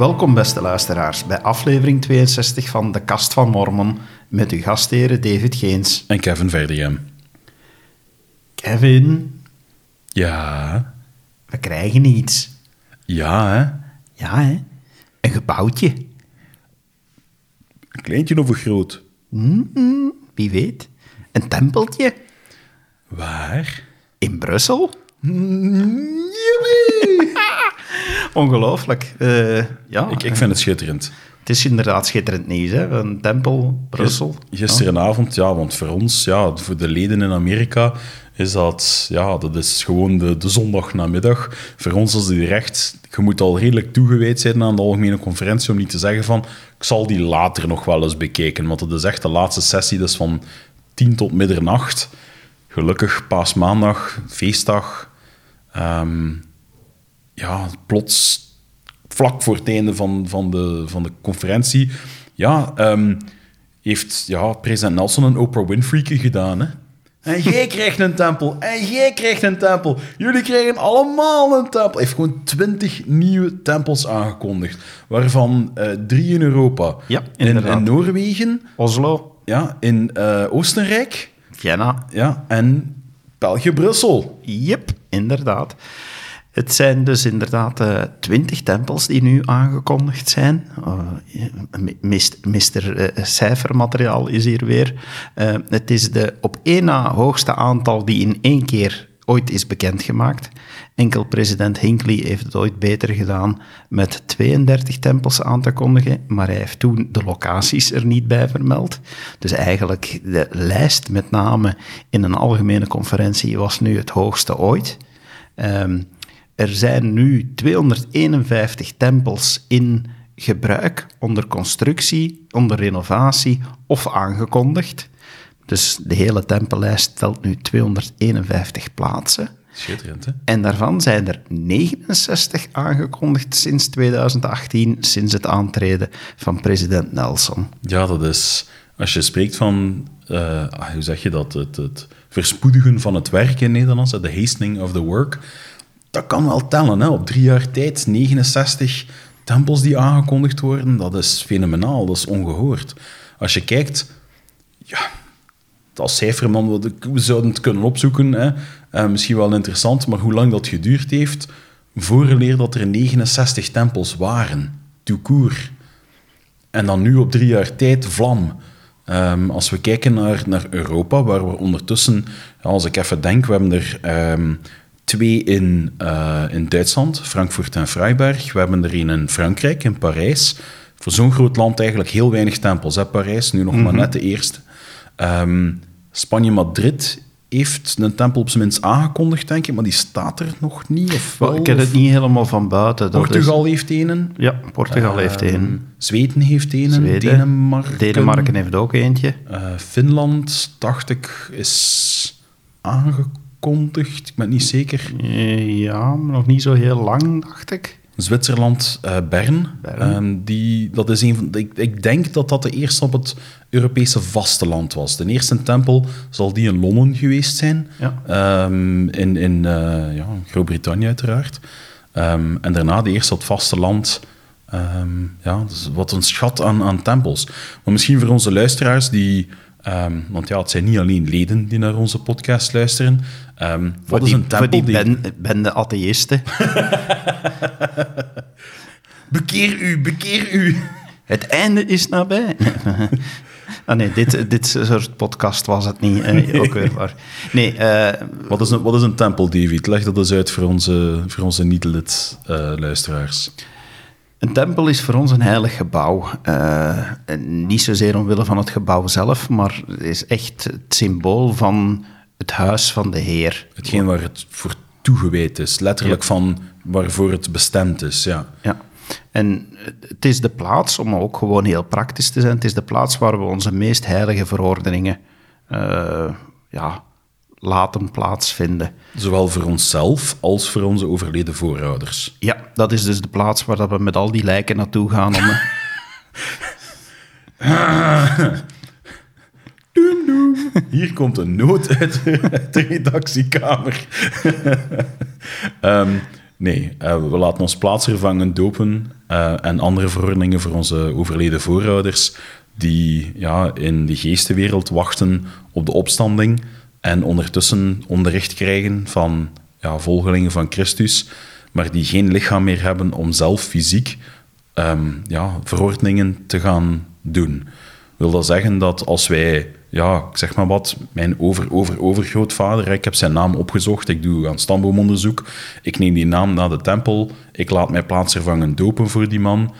Welkom, beste luisteraars, bij aflevering 62 van De Kast van Mormon met uw gastheren David Geens. En Kevin Verdegem. Kevin, Ja, we krijgen iets. ja hè. Ja, hè? Een gebouwtje. Een kleintje of een groot? Mm, wie weet. Een tempeltje. Waar? In Brussel. Ongelooflijk. Eh, ja, Ik, ik vind het schitterend. het is inderdaad schitterend nieuws. Hè? Een tempel, Brussel. Gisterenavond, ja, want voor ons, ja, voor de leden in Amerika, is dat, ja, dat is gewoon de, de zondagnamiddag. Voor ons is die direct, je moet al redelijk toegewijd zijn aan de algemene conferentie om niet te zeggen van, ik zal die later nog wel eens bekijken, want het is echt de laatste sessie, dus van 10 tot middernacht. Gelukkig, paasmaandag, feestdag. Ehm, ja, plots, vlak voor het einde van, van, de, van de conferentie, ja, ehm, heeft ja, president Nelson een Oprah Winfrey gedaan. Hè? En jij krijgt een tempel. En jij krijgt een tempel. Jullie krijgen allemaal een tempel. Hij heeft gewoon twintig nieuwe tempels aangekondigd. Waarvan eh, drie in Europa. Ja, in, in Noorwegen, Oslo, ja, in eh, Oostenrijk Vienna. ja, en België-Brussel. Yep, inderdaad. Het zijn dus inderdaad eh, twintig tempels die nu aangekondigd zijn. Uh, Mr. eh, cijfermateriaal is hier weer. Eh, het is de op één na hoogste aantal die in één keer ooit is bekendgemaakt. Enkel president Hinckley heeft het ooit beter gedaan met 32 tempels aan te kondigen, maar hij heeft toen de locaties er niet bij vermeld. Dus eigenlijk de lijst met namen in een algemene conferentie was nu het hoogste ooit. Ehm, er zijn nu 251 tempels in gebruik, onder constructie, onder renovatie of aangekondigd. Dus de hele tempellijst telt nu 251 plaatsen. Schitterend, hè? En daarvan zijn er 69 aangekondigd sinds 2018, sinds het aantreden van president Nelson. Ja, dat is... Als je spreekt van... eh, ah, hoe zeg je dat? Het, het verspoedigen van het werk in Nederlands, de hastening of the work. Dat kan wel tellen, hè. Op drie jaar tijd, 69 tempels die aangekondigd worden. Dat is fenomenaal, dat is ongehoord. Als je kijkt... Ja, als cijferman, we zouden het kunnen opzoeken. Hè. Eh, misschien wel interessant, maar hoe lang dat geduurd heeft... vooraleer dat er 69 tempels waren. Court. En dan nu op drie jaar tijd vlam. Ehm, als we kijken naar, naar Europa, waar we ondertussen, als ik even denk, we hebben er ehm, twee in, eh, in Duitsland, Frankfurt en Freiberg. We hebben er een in Frankrijk, in Parijs. Voor zo'n groot land eigenlijk heel weinig tempels. Hè, Parijs, nu nog maar net de eerste. Ehm, Spanje-Madrid heeft een tempel op zijn minst aangekondigd, denk ik, maar die staat er nog niet. Of wel, ik ken het niet helemaal van buiten. dat Portugal heeft een. Ja, Portugal heeft Ehm, één. Zweden heeft een. Zweden. Denemarken. Denemarken heeft ook eentje. Eh, Finland, dacht ik, is aangekondigd. Ik ben niet zeker. Eh, Ja, maar nog niet zo heel lang, dacht ik. Zwitserland, eh, Bern. Bern. Ehm, die, dat is een van, ik, ik denk dat dat de eerste op het Europese vasteland was. De eerste tempel zal die in Londen geweest zijn. Ja. Ehm, in in eh, ja, Groot-Brittannië uiteraard. Ehm, en daarna de eerste op het vasteland. Ehm, ja, dus wat een schat aan, aan tempels. Maar misschien voor onze luisteraars die... ehm, want ja, het zijn niet alleen leden die naar onze podcast luisteren. Ehm, wat is een tempel voor die die... ben, bende atheïsten. Bekeer u, bekeer u! Het einde is nabij. ah nee, dit, dit soort podcast was het niet. eh, ook weer waar. Nee, eh, Wat is, een, wat is een tempel, David? Leg dat eens uit voor onze, voor onze niet-lid-luisteraars. Een tempel is voor ons een heilig gebouw. Eh, niet zozeer omwille van het gebouw zelf, maar het is echt het symbool van het huis van de Heer. Hetgeen waar het voor toegewijd is. Letterlijk Ja. van waarvoor het bestemd is. Ja. Ja. En het is de plaats, om ook gewoon heel praktisch te zijn, het is de plaats waar we onze meest heilige verordeningen eh, ja, laten plaatsvinden. Zowel voor onszelf als voor onze overleden voorouders. Ja, dat is dus de plaats waar dat we met al die lijken naartoe gaan om... Hier komt een noot uit, uit de redactiekamer. Ehm, nee, eh, we laten ons plaatsvervangend dopen eh, en andere verordeningen voor onze overleden voorouders, die ja, in de geestenwereld wachten op de opstanding en ondertussen onderricht krijgen van ja, volgelingen van Christus, maar die geen lichaam meer hebben om zelf fysiek ehm, ja, verordeningen te gaan doen. Wil dat zeggen dat als wij, ja, ik zeg maar wat, mijn over-over-overgrootvader, ik heb zijn naam opgezocht, ik doe aan stamboomonderzoek, ik neem die naam naar de tempel, ik laat mij plaatsvervangen dopen voor die man.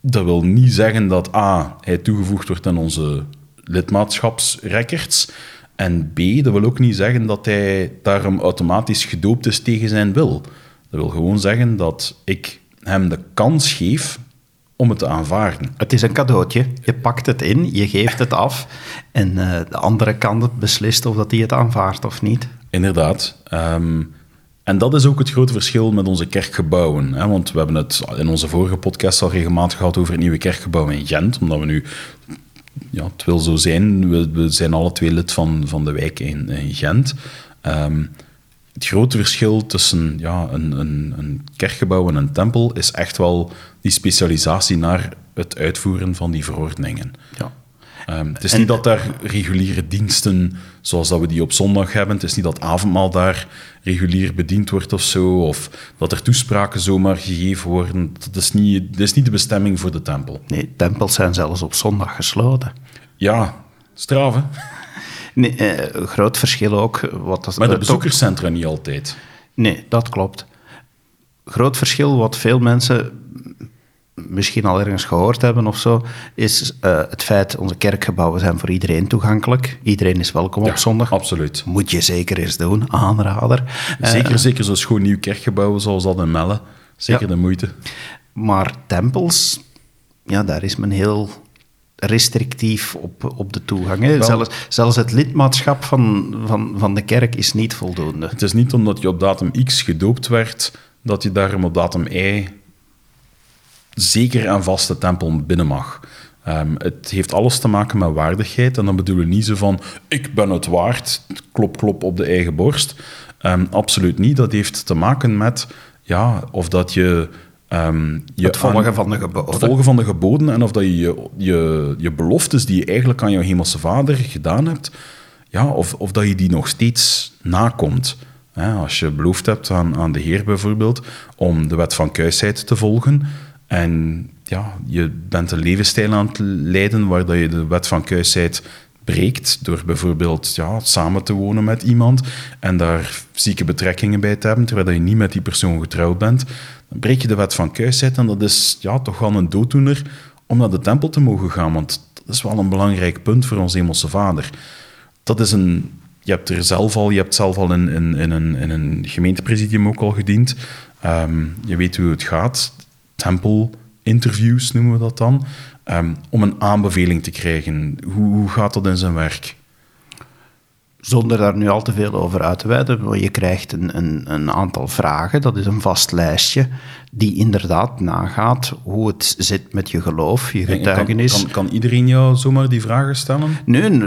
Dat wil niet zeggen dat A, hij toegevoegd wordt aan onze lidmaatschapsrecords, en B, dat wil ook niet zeggen dat hij daarom automatisch gedoopt is tegen zijn wil. Dat wil gewoon zeggen dat ik hem de kans geef om het te aanvaarden. Het is een cadeautje. Je pakt het in, je geeft het af en uh, de andere kant beslist of dat hij het aanvaardt of niet. Inderdaad. Um, en dat is ook het grote verschil met onze kerkgebouwen. Hè? Want we hebben het in onze vorige podcast al regelmatig gehad over het nieuwe kerkgebouw in Gent, omdat we nu ja, het wil zo zijn. We, zijn alle twee lid van, van de wijk in, in Gent. Um, het grote verschil tussen ja, een, een, een, kerkgebouw en een tempel is echt wel die specialisatie naar het uitvoeren van die verordeningen. Ja. Um, het is niet dat daar reguliere diensten, zoals dat we die op zondag hebben, het is niet dat avondmaal daar regulier bediend wordt of zo, of dat er toespraken zomaar gegeven worden. Dat is niet, dat is niet de bestemming voor de tempel. Nee, tempels zijn zelfs op zondag gesloten. Ja, straven. Nee, eh, groot verschil ook. Wat dat, maar de bezoekerscentra niet altijd. Nee, dat klopt. Groot verschil wat veel mensen misschien al ergens gehoord hebben of zo, is uh, het feit, onze kerkgebouwen zijn voor iedereen toegankelijk. Iedereen is welkom op zondag. absoluut. Moet je zeker eens doen, aanrader. Zeker, uh, zeker zo'n schoon nieuw kerkgebouw zoals dat in Melle. Zeker ja. de moeite. Maar tempels, ja, daar is men heel restrictief op, op de toegang. Zelfs, zelfs het lidmaatschap van, van, van de kerk is niet voldoende. Het is niet omdat je op datum X gedoopt werd, dat je daarom op datum Y zeker en vast de tempel binnen mag. Um, het heeft alles te maken met waardigheid. En dan bedoelen we niet zo van, ik ben het waard, klop, klop op de eigen borst. Um, absoluut niet. Dat heeft te maken met, ja, of dat je... Um, je het volgen van de geboden. Het volgen van de geboden en of dat je je, je je beloftes die je eigenlijk aan jouw hemelse vader gedaan hebt, ja, of, of dat je die nog steeds nakomt. als je beloofd hebt aan, aan de Heer bijvoorbeeld om de wet van kuisheid te volgen, en ja, je bent een levensstijl aan het leiden waar je de wet van kuisheid breekt door bijvoorbeeld ja, samen te wonen met iemand en daar zieke betrekkingen bij te hebben, terwijl je niet met die persoon getrouwd bent, dan breek je de wet van kuisheid en dat is ja, toch wel een dooddoener om naar de tempel te mogen gaan, want dat is wel een belangrijk punt voor ons hemelse vader. Dat is een... Je hebt er zelf al, je hebt zelf al in, in, in, een, in een gemeentepresidium ook al gediend. Um, je weet hoe het gaat tempelinterviews noemen we dat dan, um, om een aanbeveling te krijgen. Hoe, hoe gaat dat in zijn werk? Zonder daar nu al te veel over uit te wijden, je krijgt een, een, een, aantal vragen, dat is een vast lijstje, die inderdaad nagaat hoe het zit met je geloof, je getuigenis. Kan, kan, kan, iedereen jou zomaar die vragen stellen? Nee,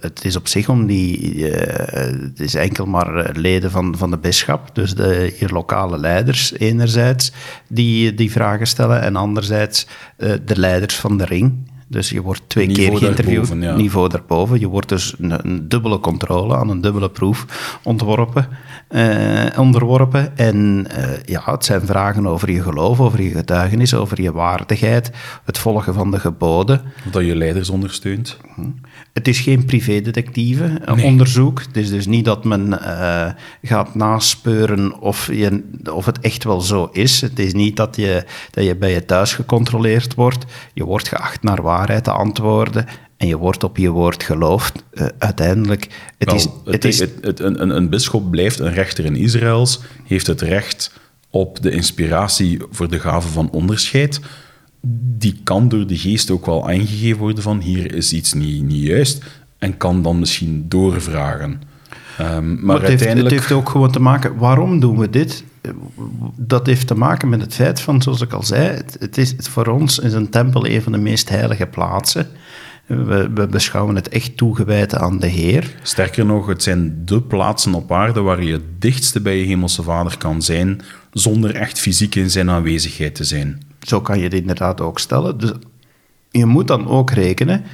het is op zich om die... Eh, het is enkel maar eh, leden van, van de bisschap, dus de hier lokale leiders enerzijds, die die vragen stellen, en anderzijds eh, de leiders van de ring, dus je wordt twee keer geïnterviewd, ja. niveau daarboven. Je wordt dus een, een, dubbele controle aan een dubbele proef ontworpen, eh, onderworpen. En eh, ja, het zijn vragen over je geloof, over je getuigenis, over je waardigheid, het volgen van de geboden. Dat je leiders ondersteunt. Hm. Het is geen privédetectieve nee. onderzoek. Het is dus niet dat men uh, gaat naspeuren of, je, of het echt wel zo is. Het is niet dat je, dat je bij je thuis gecontroleerd wordt. Je wordt geacht naar waarheid te antwoorden en je wordt op je woord geloofd. Uh, uiteindelijk, het wel, is... Het, het is het, het, een, een, een bischop blijft een rechter in Israëls, heeft het recht op de inspiratie voor de gave van onderscheid die kan door de geest ook wel aangegeven worden van hier is iets niet, niet juist en kan dan misschien doorvragen. Um, maar, maar het, uiteindelijk... heeft, het heeft ook gewoon te maken, waarom doen we dit? Dat heeft te maken met het feit van, zoals ik al zei, het, het is, het voor ons is een tempel een van de meest heilige plaatsen. We, we, beschouwen het echt toegewijd aan de Heer. Sterker nog, het zijn de plaatsen op aarde waar je het dichtste bij je hemelse vader kan zijn, zonder echt fysiek in zijn aanwezigheid te zijn. Zo kan je het inderdaad ook stellen. Dus je moet dan ook rekenen,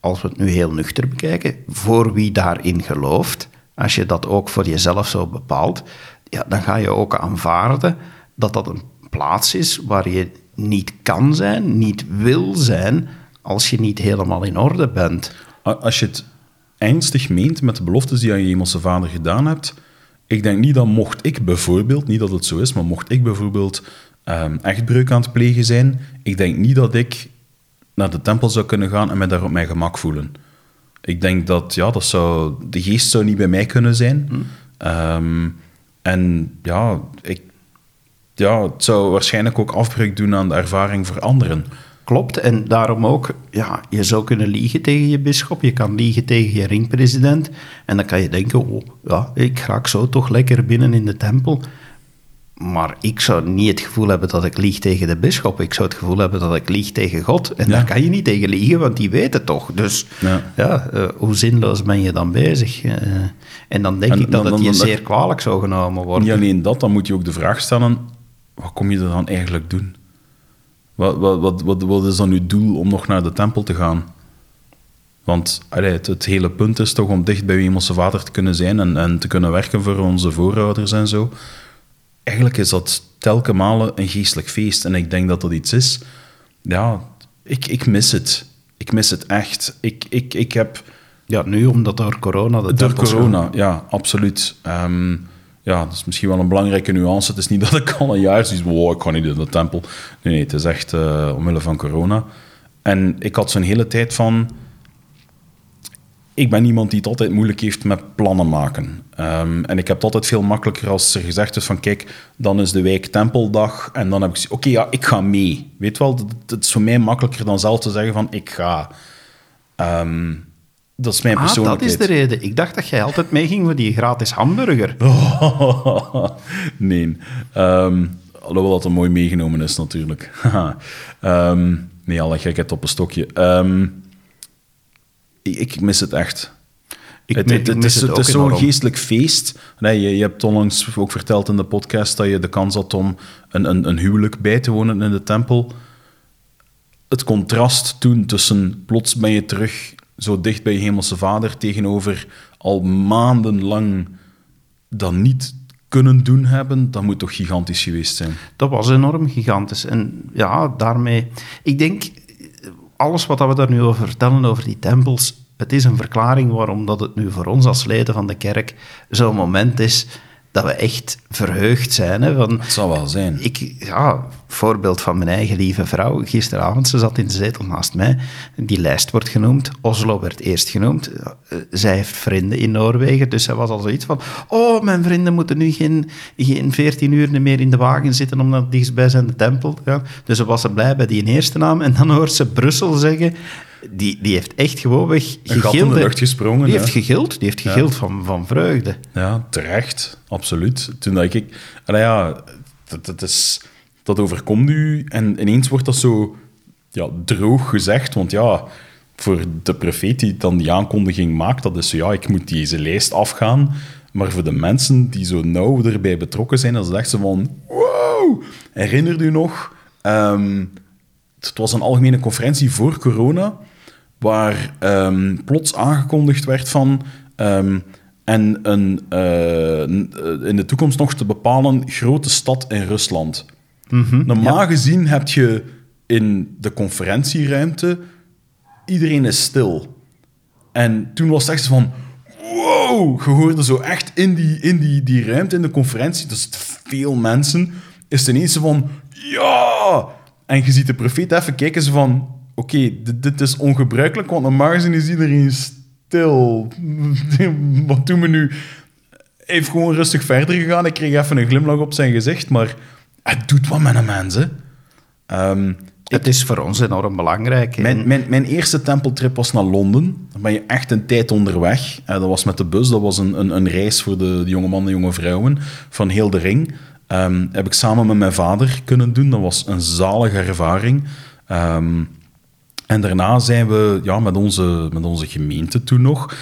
als we het nu heel nuchter bekijken, voor wie daarin gelooft. Als je dat ook voor jezelf zo bepaalt, ja, dan ga je ook aanvaarden dat dat een plaats is waar je niet kan zijn, niet wil zijn, als je niet helemaal in orde bent. Als je het ernstig meent met de beloftes die je aan je hemelse vader gedaan hebt, ik denk niet dat mocht ik bijvoorbeeld, niet dat het zo is, maar mocht ik bijvoorbeeld um, echtbreuk aan het plegen zijn, ik denk niet dat ik naar de tempel zou kunnen gaan en me daar op mijn gemak voelen. Ik denk dat, ja, dat zou, de geest zou niet bij mij kunnen zijn. Hm. Ehm, en ja, ik, ja, het zou waarschijnlijk ook afbreuk doen aan de ervaring voor anderen. Klopt, en daarom ook, ja, je zou kunnen liegen tegen je bisschop, je kan liegen tegen je ringpresident, en dan kan je denken, oh, ja, ik raak zo toch lekker binnen in de tempel. Maar ik zou niet het gevoel hebben dat ik lieg tegen de bisschop. Ik zou het gevoel hebben dat ik lieg tegen God. En daar kan je niet tegen liegen, want die weet het toch. Dus ja, ja uh, hoe zinloos ben je dan bezig? Uh, en dan denk en, ik dat dan, het je zeer kwalijk zou genomen worden. Niet alleen dat, dan moet je ook de vraag stellen, wat kom je er dan eigenlijk doen? Wat, wat, wat, wat, wat is dan uw doel om nog naar de tempel te gaan? Want allee, het, het, hele punt is toch om dicht bij uw hemelse vader te kunnen zijn en, en te kunnen werken voor onze voorouders en zo eigenlijk is dat telke malen een geestelijk feest. En ik denk dat dat iets is. Ja, ik, ik mis het. Ik mis het echt. Ik, ik, ik heb... Ja, nu omdat door corona... De door corona, ja, absoluut. Um, ja, dat is misschien wel een belangrijke nuance. Het is niet dat ik al een jaar zoiets wow, ik ga niet in de tempel. Nee, nee het is echt uh, omwille van corona. En ik had zo'n hele tijd van ik ben iemand die het altijd moeilijk heeft met plannen maken. Um, en ik heb het altijd veel makkelijker als er gezegd is van kijk, dan is de week tempeldag en dan heb ik oké, ja, ik ga mee. Weet wel, het is voor mij makkelijker dan zelf te zeggen van ik ga. Um, dat is mijn ah, dat is de reden. Ik dacht dat jij altijd meeging voor die gratis hamburger. nee. Um, alhoewel dat er mooi meegenomen is natuurlijk. nee, alle gekheid op een stokje. Um, ik mis het echt. Ik, het, het, het, is, het is zo'n geestelijk feest. Nee, je, je, hebt onlangs ook verteld in de podcast dat je de kans had om een, een, een huwelijk bij te wonen in de tempel. Het contrast toen tussen plots ben je terug zo dicht bij je hemelse vader tegenover al maandenlang dat niet kunnen doen hebben, dat moet toch gigantisch geweest zijn. Dat was enorm gigantisch. En ja, daarmee... Ik denk, alles wat we daar nu over vertellen, over die tempels, het is een verklaring waarom dat het nu voor ons als leden van de kerk zo'n moment is dat we echt verheugd zijn. Hè, van, het zal wel zijn. Ik, ja, voorbeeld van mijn eigen lieve vrouw. Gisteravond, ze zat in de zetel naast mij. Die lijst wordt genoemd. Oslo werd eerst genoemd. Eh, zij heeft vrienden in Noorwegen, dus zij was al zoiets van... Oh, mijn vrienden moeten nu geen, geen 14 uur meer in de wagen zitten om naar dichtstbij zijn tempel te gaan. Dus ze was ze blij bij die eerste naam. En dan hoort ze Brussel zeggen die, die heeft echt gewoonweg gegild. in de lucht gesprongen. Die heeft gegild, die heeft gegild van, van vreugde. Ja, terecht, absoluut. Toen dat ik... Nou ja, dat, dat, is, dat overkomt u en ineens wordt dat zo ja, droog gezegd, want ja, voor de profeet die dan die aankondiging maakt, dat is zo, ja, ik moet deze lijst afgaan. Maar voor de mensen die zo nauw erbij betrokken zijn, dat is echt zo van, wow, herinnert u nog... Ehm, het was een algemene conferentie voor corona, waar um, plots aangekondigd werd van. Um, en een, uh, in de toekomst nog te bepalen grote stad in Rusland. Mm Normaal ja. gezien heb je in de conferentieruimte iedereen is stil. En toen was het echt van wow, je hoorde zo echt in die, in die, die ruimte in de conferentie, dus veel mensen, is ineens van ja, en je ziet de profeet even kijken ze van... Oké, dit, dit, is ongebruikelijk, want normaal gezien is iedereen stil. Wat doen we nu? Hij heeft gewoon rustig verder gegaan. Ik kreeg even een glimlach op zijn gezicht, maar het doet wat met een mens, hè. Um, het is voor ons enorm belangrijk. Mijn, mijn, mijn, eerste tempeltrip was naar Londen. Dan ben je echt een tijd onderweg. Uh, dat was met de bus. Dat was een, een, een reis voor de, de jonge mannen en jonge vrouwen van heel de ring. Um, heb ik samen met mijn vader kunnen doen. Dat was een zalige ervaring. Um, en daarna zijn we ja, met, onze, met onze gemeente toen nog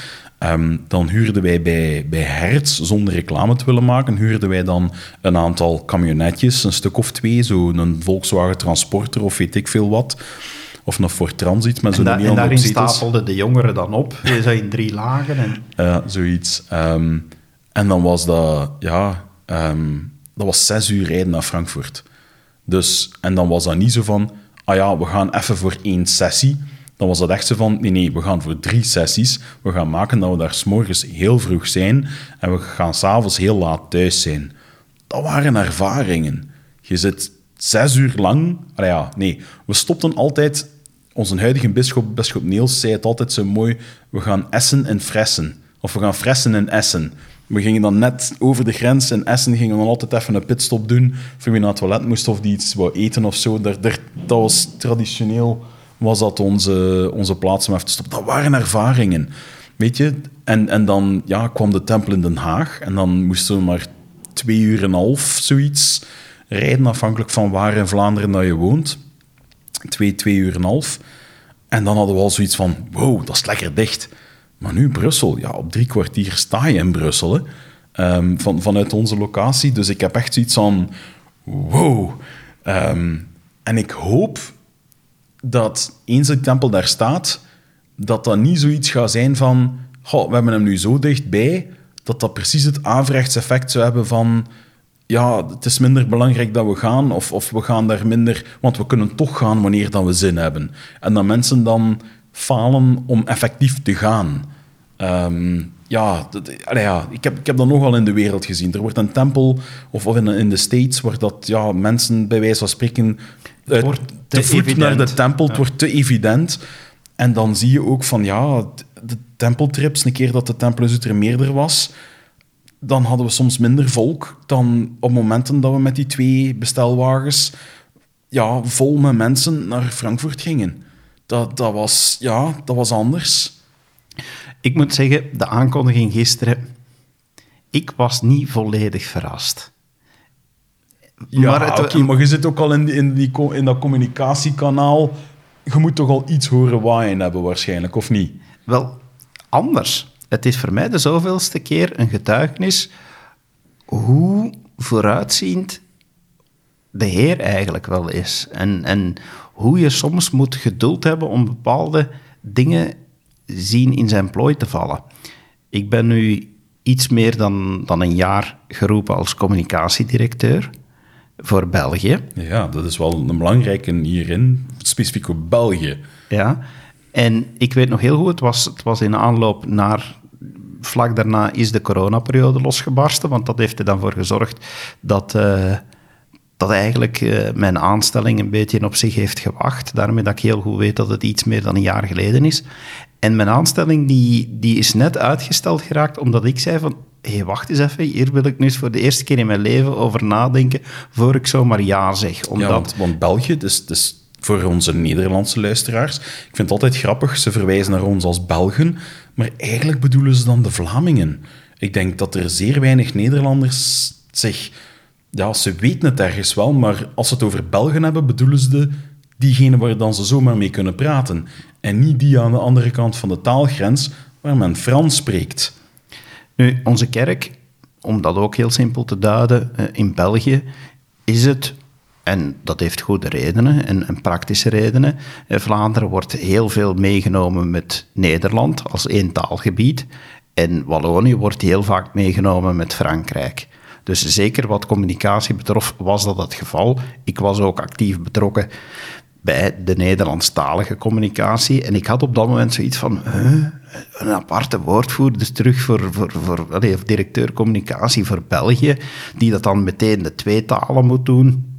Ehm, dan huurden wij bij, bij Hertz, zonder reclame te willen maken, huurden wij dan een aantal camionetjes, een stuk of twee, zo een Volkswagen Transporter of weet ik veel wat. Of een Ford Transit met zo'n da- en daarin stapelden de jongeren dan op. Je zag in drie lagen. En, Ja, zoiets. Ehm, en dan was dat, ja, ehm, dat was zes uur rijden naar Frankfurt. Dus, en dan was dat niet zo van, ah ja, we gaan even voor één sessie. Dan was dat echt zo van, nee, nee, we gaan voor drie sessies. We gaan maken dat we daar s'morgens heel vroeg zijn en we gaan s'avonds heel laat thuis zijn. Dat waren ervaringen. Je zit zes uur lang... Ah ja, nee, we stopten altijd... Onze huidige bisschop, bisschop Niels, zei het altijd zo mooi. We gaan essen en fressen. Of we gaan fressen en essen. We gingen dan net over de grens in Essen, gingen dan altijd even een pitstop doen. Voor wie naar het toilet moest of die iets wou eten of zo. Daar, daar, dat was traditioneel was dat onze, onze plaats om even te stoppen. Dat waren ervaringen. Weet je? En, en dan ja, kwam de tempel in Den Haag. En dan moesten we maar twee uur en een half, zoiets, rijden. Afhankelijk van waar in Vlaanderen dat je woont. Twee, twee uur en een half. En dan hadden we al zoiets van, wow, dat is lekker dicht. Maar nu Brussel, ja, op drie kwartier sta je in Brussel. Ehm, van, vanuit onze locatie. Dus ik heb echt zoiets van, wow. Ehm, en ik hoop dat eens de tempel daar staat, dat dat niet zoiets gaat zijn van, we hebben hem nu zo dichtbij, dat dat precies het averechts effect zou hebben van, ja, het is minder belangrijk dat we gaan, of, of we gaan daar minder, want we kunnen toch gaan wanneer dat we zin hebben. En dat mensen dan falen om effectief te gaan. Ehm, ja, dat- ja ik, heb, ik heb dat nogal in de wereld gezien. Er wordt een tempel, of, of in, in de States, waar dat, ja, mensen bij wijze van spreken wordt te, te voet naar de tempel, het wordt te evident. En dan zie je ook van, ja, de- tempeltrips, een keer dat de tempel in Zoetermeerder was, dan hadden we soms minder volk dan op momenten dat we met die twee bestelwagens ja, vol met mensen naar Frankfurt gingen. Dat, dat, was, ja, dat was anders. ik moet zeggen, de aankondiging gisteren... Ik was niet volledig verrast. Ja, Maar het- maar je zit ook al in, die- in, die, in dat communicatiekanaal. Je moet toch al iets horen waaien hebben waarschijnlijk, of niet? Wel, anders. Het is voor mij de zoveelste keer een getuigenis hoe vooruitziend de Heer eigenlijk wel is. En, en hoe je soms moet geduld hebben om bepaalde dingen zien in zijn plooi te vallen. Ik ben nu iets meer dan, dan een jaar geroepen als communicatiedirecteur voor België. Ja, dat is wel een belangrijke hierin, specifiek op België. Ja, en ik weet nog heel goed, het was, het was in aanloop naar... Vlak daarna is de coronaperiode losgebarsten, want dat heeft er dan voor gezorgd dat, eh, dat eigenlijk eh, mijn aanstelling een beetje op zich heeft gewacht. Daarmee dat ik heel goed weet dat het iets meer dan een jaar geleden is. En mijn aanstelling die, die is net uitgesteld geraakt, omdat ik zei van... Hé, hey, wacht eens even, hier wil ik nu eens voor de eerste keer in mijn leven over nadenken, voor ik zomaar ja zeg. Omdat... Ja, want, want België, dus, dus voor onze Nederlandse luisteraars, ik vind het altijd grappig, ze verwijzen naar ons als Belgen, maar eigenlijk bedoelen ze dan de Vlamingen. Ik denk dat er zeer weinig Nederlanders zich... Ja, ze weten het ergens wel, maar als ze het over Belgen hebben, bedoelen ze de, diegene waar dan ze zomaar mee kunnen praten. En niet die aan de andere kant van de taalgrens, waar men Frans spreekt. Nu, onze kerk, om dat ook heel simpel te duiden, eh, in België is het, en dat heeft goede redenen en, en praktische redenen, eh, Vlaanderen wordt heel veel meegenomen met Nederland als één taalgebied en Wallonië wordt heel vaak meegenomen met Frankrijk. Dus zeker wat communicatie betrof, was dat het geval. Ik was ook actief betrokken bij de Nederlandstalige communicatie. En ik had op dat moment zoiets van, huh, een aparte woordvoerder terug voor, voor, voor allee, of directeur communicatie voor België, die dat dan meteen de twee talen moet doen.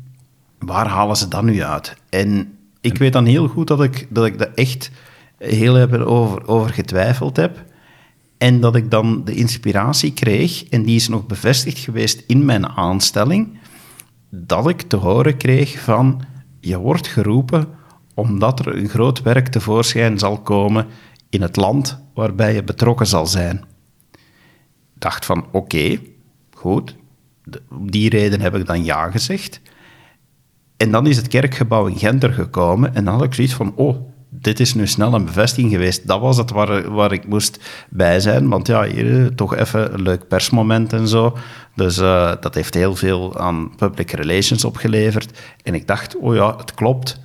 Waar halen ze dat nu uit? En ik weet dan heel goed dat ik dat, ik dat echt heel over, over getwijfeld heb. En dat ik dan de inspiratie kreeg, en die is nog bevestigd geweest in mijn aanstelling, dat ik te horen kreeg van, je wordt geroepen omdat er een groot werk tevoorschijn zal komen in het land waarbij je betrokken zal zijn. Ik dacht van, oké, goed, om die reden heb ik dan ja gezegd. En dan is het kerkgebouw in Gent er gekomen en dan had ik zoiets van, oh, dit is nu snel een bevestiging geweest. Dat was het waar, waar ik moest bij zijn. Want ja, hier eh, toch even een leuk persmoment en zo. Dus uh, dat heeft heel veel aan public relations opgeleverd. En ik dacht, oh ja, het klopt.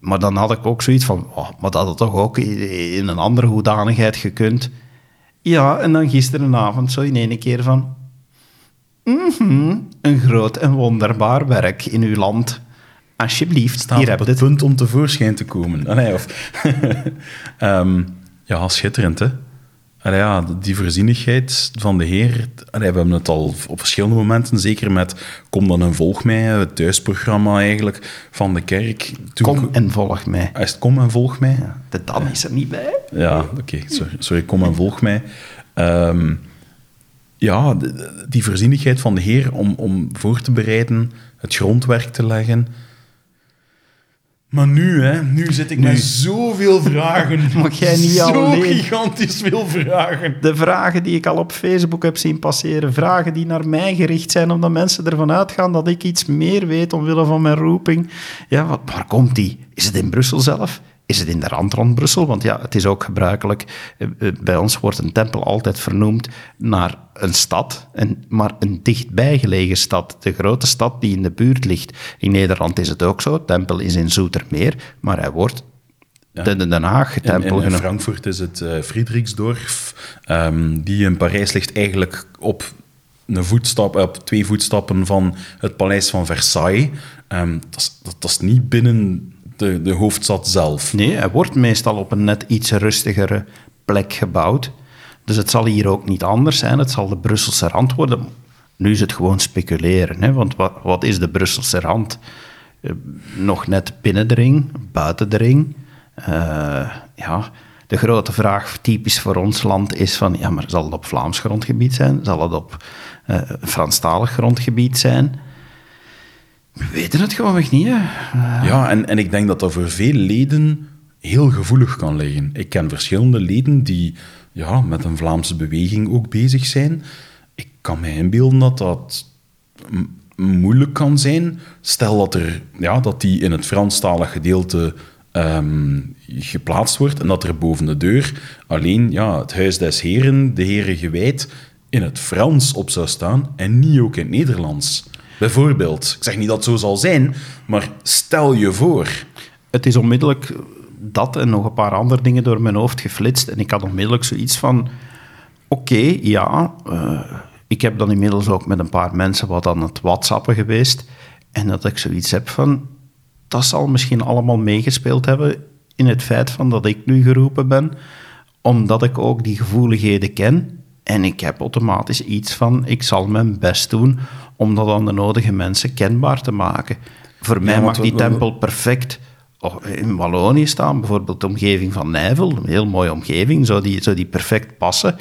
Maar dan had ik ook zoiets van, oh, maar dat had toch ook in een andere hoedanigheid gekund. Ja, en dan gisterenavond zo in één keer van... -hmm, een groot en wonderbaar werk in uw land. Alsjeblieft, Staat hier op het punt om tevoorschijn te komen. Ah, nee, of, um, ja, schitterend, hè? Allee, ja, die voorzienigheid van de Heer, allee, we hebben het al op verschillende momenten, zeker met Kom dan en volg mij, het thuisprogramma eigenlijk van de kerk. Toen kom en volg mij. Is het Kom en volg mij? Ja, de Dan is er niet bij. Ja, oké, okay, sorry, sorry, Kom en volg mij. Um, ja, die voorzienigheid van de Heer om, om voor te bereiden, het grondwerk te leggen. Maar nu, hè, nu zit ik nu. met zoveel vragen. Mag jij niet Zo alleen... gigantisch veel vragen. De vragen die ik al op Facebook heb zien passeren, vragen die naar mij gericht zijn, omdat mensen ervan uitgaan dat ik iets meer weet omwille van mijn roeping. Ja, wat, waar komt die? Is het in Brussel zelf? Is het in de rand rond Brussel? Want ja, het is ook gebruikelijk. Eh, eh, bij ons wordt een tempel altijd vernoemd naar een stad, en, maar een dichtbijgelegen stad. De grote stad die in de buurt ligt. In Nederland is het ook zo. Tempel is in Zoetermeer, maar hij wordt ja. de Den Haag tempel in, in, Frankfurt is het uh, Friedrichsdorf, um, die in Parijs ligt eigenlijk op een voetstap, op twee voetstappen van het paleis van Versailles. Um, dat, is, dat, dat is niet binnen de, de hoofdstad zelf. Nee, hij wordt meestal op een net iets rustigere plek gebouwd. Dus het zal hier ook niet anders zijn. Het zal de Brusselse rand worden. Nu is het gewoon speculeren. Hè? Want wat, wat is de Brusselse rand? Uh, nog net binnen de ring, buiten de ring. Uh, ja, de grote vraag, typisch voor ons land, is van... Ja, maar zal het op Vlaams grondgebied zijn? Zal het op uh, Franstalig grondgebied zijn? We weten het gewoon niet. Hè. Ja, en, en ik denk dat dat voor veel leden heel gevoelig kan liggen. Ik ken verschillende leden die ja, met een Vlaamse beweging ook bezig zijn. Ik kan me inbeelden dat dat moeilijk kan zijn. Stel dat, er, ja, dat die in het Franstalig gedeelte um, geplaatst wordt en dat er boven de deur alleen ja, het Huis des Heren, de Heren gewijd, in het Frans op zou staan en niet ook in het Nederlands. Bijvoorbeeld. Ik zeg niet dat het zo zal zijn, maar stel je voor. Het is onmiddellijk dat en nog een paar andere dingen door mijn hoofd geflitst. En ik had onmiddellijk zoiets van: oké, ja. Uh, ik heb dan inmiddels ook met een paar mensen wat aan het WhatsAppen geweest. En dat ik zoiets heb van: dat zal misschien allemaal meegespeeld hebben in het feit van dat ik nu geroepen ben, omdat ik ook die gevoeligheden ken. En ik heb automatisch iets van: ik zal mijn best doen om dat aan de nodige mensen kenbaar te maken. Voor mij mag die tempel perfect in Wallonië staan, bijvoorbeeld de omgeving van Nijvel, een heel mooie omgeving, zou die, zou die perfect passen.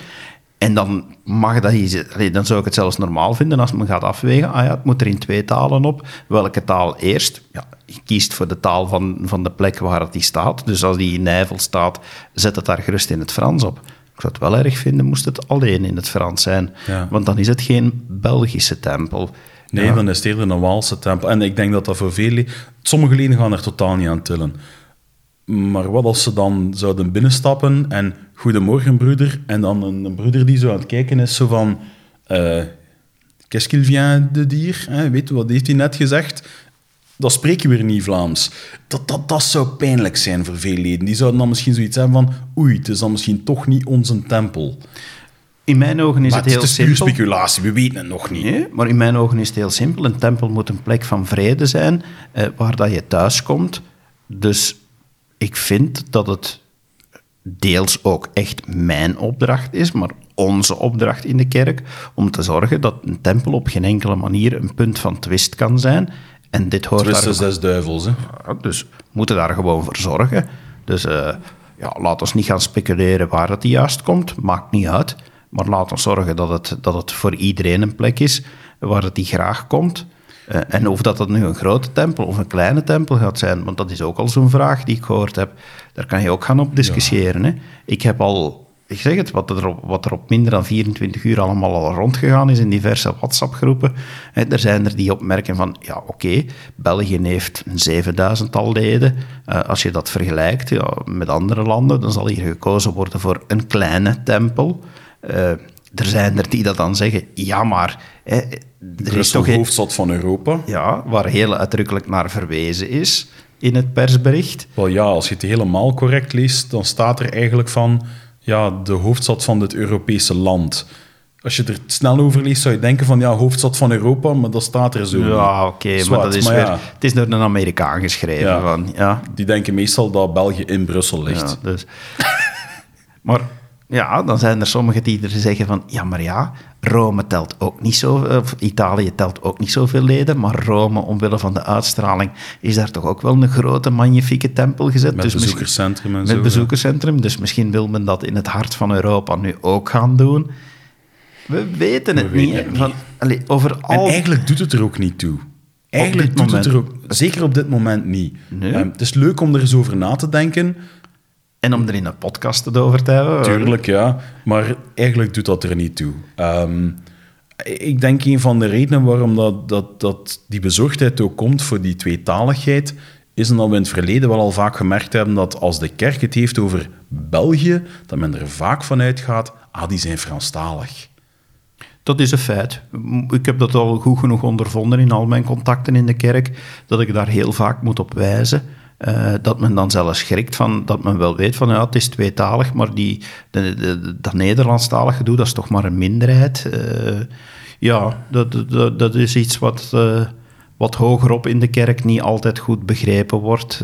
En dan, mag dat hier, dan zou ik het zelfs normaal vinden als men gaat afwegen. Ah ja, het moet er in twee talen op. Welke taal eerst? Ja, je kiest voor de taal van, van de plek waar het die staat. Dus als die in Nijvel staat, zet het daar gerust in het Frans op. Ik zou het wel erg vinden, moest het alleen in het Frans zijn. Want dan is het geen Belgische tempel. Nee, dan is het eerder een Waalse tempel. En ik denk dat dat voor velen... Sommige leden gaan er totaal niet aan tillen. Maar wat als ze dan zouden binnenstappen en... Goedemorgen, broeder. En dan een, een broeder die zo aan het kijken is, zo van... Uh, Qu'est-ce qu'il vient de dire? Weet wat heeft hij net gezegd? Dan spreken we weer niet Vlaams. Dat, dat, dat zou pijnlijk zijn voor veel leden. Die zouden dan misschien zoiets hebben van... Oei, het is dan misschien toch niet onze tempel. In mijn ogen is het, heel simpel. Het is speculatie, we weten het nog niet. Nee, maar in mijn ogen is het heel simpel. Een tempel moet een plek van vrede zijn, eh, waar dat je thuis komt. Dus ik vind dat het deels ook echt mijn opdracht is, maar onze opdracht in de kerk, om te zorgen dat een tempel op geen enkele manier een punt van twist kan zijn en dit hoort daar... zes duivels, hè? dus we moeten daar gewoon voor zorgen. Dus uh, ja, laat ons niet gaan speculeren waar het juist komt. Maakt niet uit. Maar laat ons zorgen dat het, dat het voor iedereen een plek is waar het die graag komt. Uh, en of dat, dat nu een grote tempel of een kleine tempel gaat zijn, want dat is ook al zo'n vraag die ik gehoord heb. Daar kan je ook gaan op discussiëren. Hè? Ik heb al ik zeg het, wat er, op, wat er op minder dan 24 uur allemaal al rondgegaan is in diverse WhatsApp-groepen. Er zijn er die opmerken van, ja oké, België heeft een zevenduizendtal leden. Uh, als je dat vergelijkt ja, met andere landen, dan zal hier gekozen worden voor een kleine tempel. Uh, er zijn er die dat dan zeggen, ja maar... Hè, er is toch hoofdstad van Europa. Ja, waar heel uitdrukkelijk naar verwezen is in het persbericht. Wel ja, als je het helemaal correct leest, dan staat er eigenlijk van ja, de hoofdstad van dit Europese land. Als je er snel over leest, zou je denken van ja, hoofdstad van Europa, maar dat staat er zo. Ja, oké, maar dat is weer, het is door een Amerikaan geschreven. Ja, van, ja. Die denken meestal dat België in Brussel ligt. Ja, dus. maar ja, dan zijn er sommigen die er zeggen van, ja, maar ja, Rome telt ook niet zo, of Italië telt ook niet zoveel leden, maar Rome, omwille van de uitstraling, is daar toch ook wel een grote, magnifieke tempel gezet. Met dus bezoekerscentrum en met zo. bezoekerscentrum, dus misschien wil men dat in het hart van Europa nu ook gaan doen. We weten het We niet. weten het Van, allee, over En eigenlijk doet het er ook niet toe. Eigenlijk doet het er ook... Zeker op dit moment niet. Nee. Ehm, het is leuk om er eens over na te denken, En om er in een podcast het over te hebben. Tuurlijk, ja. Maar eigenlijk doet dat er niet toe. Ehm, ik denk een van de redenen waarom dat, dat, dat die bezorgdheid ook komt voor die tweetaligheid, is omdat we in het verleden wel al vaak gemerkt hebben dat als de kerk het heeft over België, dat men er vaak van uitgaat, ah, die zijn Franstalig. Dat is een feit. Ik heb dat al goed genoeg ondervonden in al mijn contacten in de kerk, dat ik daar heel vaak moet op wijzen. Eh, dat men dan zelfs schrikt van, dat men wel weet van, ja, het is tweetalig, maar die, de, de, dat Nederlandstalig gedoe, dat is toch maar een minderheid. Eh, ja, dat, dat, dat is iets wat, eh, wat hogerop in de kerk niet altijd goed begrepen wordt.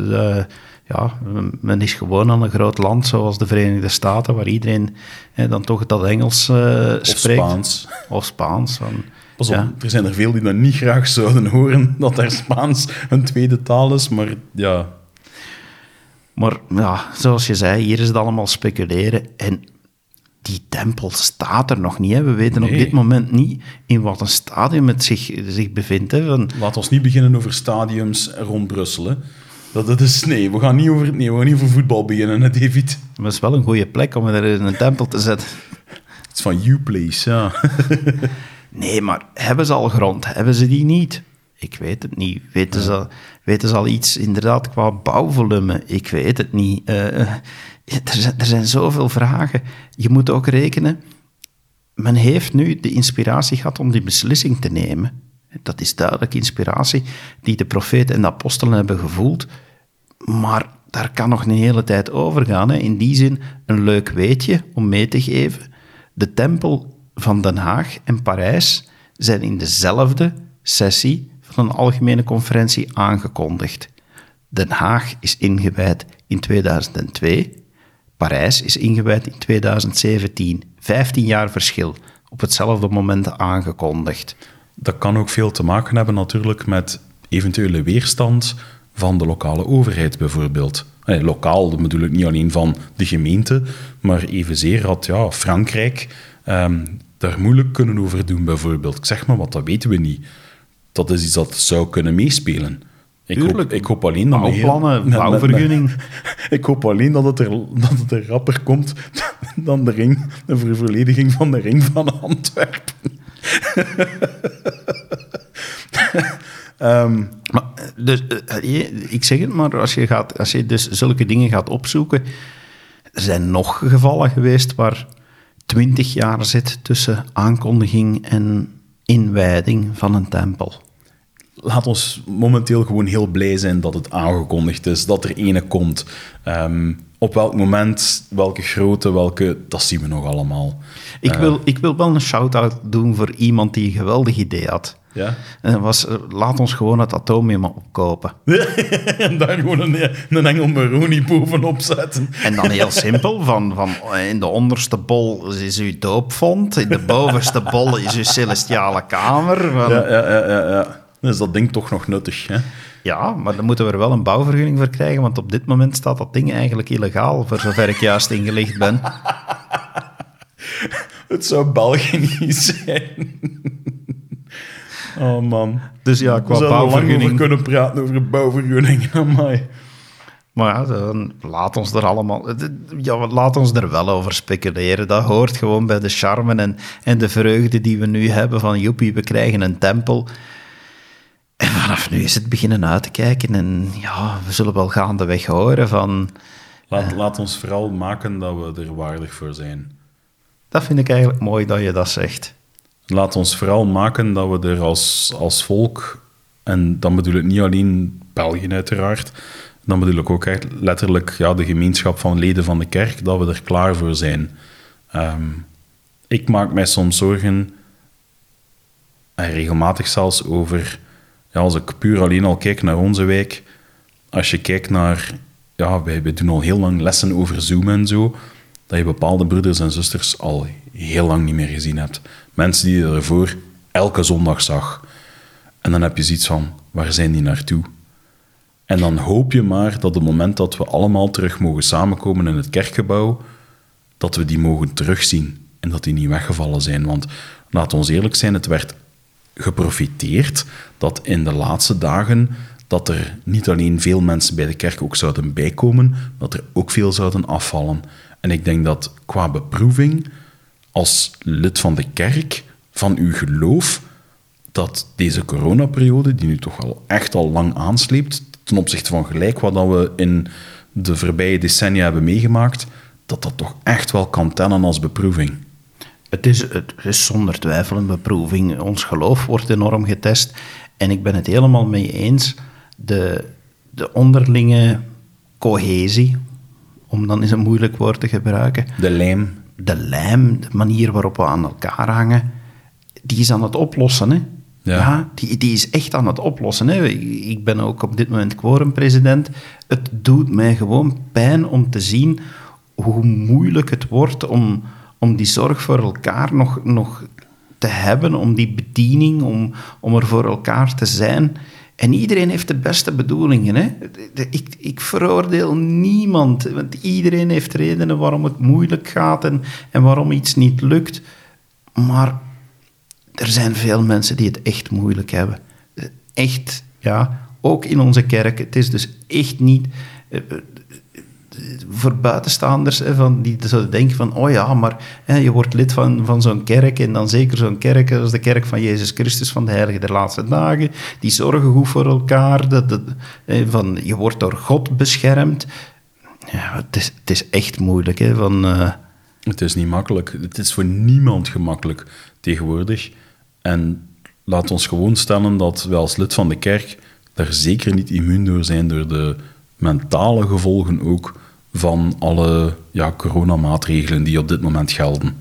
Ja, men is gewoon aan een groot land zoals de Verenigde Staten, waar iedereen dan toch dat Engels eh, Of spreekt. Spaans. Of Spaans. Pas op, ja. er zijn er veel die dat niet graag zouden horen, dat er Spaans een tweede taal is, maar ja... Maar ja, zoals je zei, hier is het allemaal speculeren. En die tempel staat er nog niet. Hè. We weten op dit moment niet in wat een stadium het zich, zich bevindt. Hè. Van, Laat ons niet beginnen over stadiums rond Brussel. Hè. Dat, dat is, nee, we gaan niet over, nee, we gaan niet over voetbal beginnen, hè, David. dat is wel een goede plek om er een tempel te zetten. Het is van You-Place, ja. Nee, maar hebben ze al grond? Hebben ze die niet? Ik weet het niet. Weten, ze, weten ze al iets inderdaad qua bouwvolume? Ik weet het niet. Eh, eh, er, zijn, er zijn zoveel vragen. Je moet ook rekenen. Men heeft nu de inspiratie gehad om die beslissing te nemen. Dat is duidelijk inspiratie die de profeten en de apostelen hebben gevoeld. Maar daar kan nog een hele tijd over gaan. Hè. In die zin een leuk weetje om mee te geven. De tempel van Den Haag en Parijs zijn in dezelfde sessie van een algemene conferentie aangekondigd. Den Haag is ingewijd in 2002, Parijs is ingewijd in 2017. 15 jaar verschil, op hetzelfde moment aangekondigd. Dat kan ook veel te maken hebben natuurlijk met eventuele weerstand van de lokale overheid bijvoorbeeld. Lokaal bedoel ik niet alleen van de gemeente, maar evenzeer had ja, Frankrijk ehm, daar moeilijk kunnen over doen bijvoorbeeld. Ik zeg maar wat, dat weten we niet. Dat is iets dat zou kunnen meespelen. Ik hoop, ik hoop alleen dat heel- Bouwplannen, met- met- bouwvergunning. Ik hoop alleen dat het er, dat het er rapper komt dan de ring, de vervollediging van de ring van Antwerpen. Ehm, Maar, eh, dus, eh, je- ik zeg het maar, als je, gaat, als je dus zulke dingen gaat opzoeken, er zijn nog gevallen geweest waar twintig jaar zit tussen aankondiging en inwijding van een tempel. laat ons momenteel gewoon heel blij zijn dat het aangekondigd is, dat er ene komt. Ehm, op welk moment, welke grootte, welke, dat zien we nog allemaal. Ik, wil, ik wil wel een shout-out doen voor iemand die een geweldig idee had. Ja? En dat was, eh, laat ons gewoon het atomium opkopen. en daar gewoon een, een engel Maroni bovenop zetten. En dan heel simpel, van, van eh, in de onderste bol is uw doopvond, in de bovenste bol is uw celestiale kamer. Van, Ja, ja, ja, ja, ja. Dan is dat ding toch nog nuttig. Hè? Ja, maar dan moeten we er wel een bouwvergunning voor krijgen, want op dit moment staat dat ding eigenlijk illegaal, voor zover ik juist ingelicht ben. Het zou België niet zijn. Oh man. Dus ja, We qua zouden lang over bouwvergunning... kunnen praten over bouwvergunningen. Amai. Maar ja, dan laat ons er allemaal... Ja, laat ons er wel over speculeren. Dat hoort gewoon bij de charme en, en de vreugde die we nu hebben van joepie, we krijgen een tempel. En vanaf nu is het beginnen uit te kijken en ja, we zullen wel gaandeweg horen van... Laat, laat ons vooral maken dat we er waardig voor zijn. Dat vind ik eigenlijk mooi dat je dat zegt. Laat ons vooral maken dat we er als, als volk, en dan bedoel ik niet alleen België uiteraard, dan bedoel ik ook echt letterlijk ja, de gemeenschap van leden van de kerk, dat we er klaar voor zijn. Ehm, ik maak mij soms zorgen, en regelmatig zelfs, over, ja, als ik puur alleen al kijk naar onze wijk, als je kijkt naar, ja, wij, wij doen al heel lang lessen over Zoom en zo, dat je bepaalde broeders en zusters al heel lang niet meer gezien hebt. Mensen die je ervoor elke zondag zag. En dan heb je zoiets van, waar zijn die naartoe? En dan hoop je maar dat het moment dat we allemaal terug mogen samenkomen in het kerkgebouw, dat we die mogen terugzien en dat die niet weggevallen zijn. Want laat ons eerlijk zijn, het werd geprofiteerd dat in de laatste dagen dat er niet alleen veel mensen bij de kerk ook zouden bijkomen, dat er ook veel zouden afvallen. En ik denk dat qua beproeving, als lid van de kerk, van uw geloof, dat deze coronaperiode, die nu toch wel echt al lang aansleept, ten opzichte van gelijk wat we in de voorbije decennia hebben meegemaakt, dat dat toch echt wel kan tellen als beproeving. Het is, het is zonder twijfel een beproeving. Ons geloof wordt enorm getest. En ik ben het helemaal mee eens. De, de onderlinge cohesie, om dan eens een moeilijk woord te gebruiken. De lijm. De lijm, de manier waarop we aan elkaar hangen, die is aan het oplossen. Hè? Ja. die, die is echt aan het oplossen. Hè. Ik ben ook op dit moment quorumpresident. Het doet mij gewoon pijn om te zien hoe moeilijk het wordt om, om die zorg voor elkaar nog, nog te hebben, om die bediening, om, om er voor elkaar te zijn. En iedereen heeft de beste bedoelingen. Hè? Ik, ik veroordeel niemand, want iedereen heeft redenen waarom het moeilijk gaat en, en waarom iets niet lukt. Maar er zijn veel mensen die het echt moeilijk hebben. Echt, ja. Ook in onze kerk. Het is dus echt niet... Eh, eh, voor buitenstaanders van, die zouden denken van, oh ja, maar je wordt lid van, van zo'n kerk en dan zeker zo'n kerk als de kerk van Jezus Christus van de Heilige der Laatste Dagen, die zorgen goed voor elkaar, dat, van, je wordt door God beschermd. Ja, het, is, het is echt moeilijk. Hè, van, uh... Het is niet makkelijk. Het is voor niemand gemakkelijk tegenwoordig. En laat ons gewoon stellen dat wij als lid van de kerk daar zeker niet immuun door zijn door de mentale gevolgen ook van alle ja, coronamaatregelen die op dit moment gelden.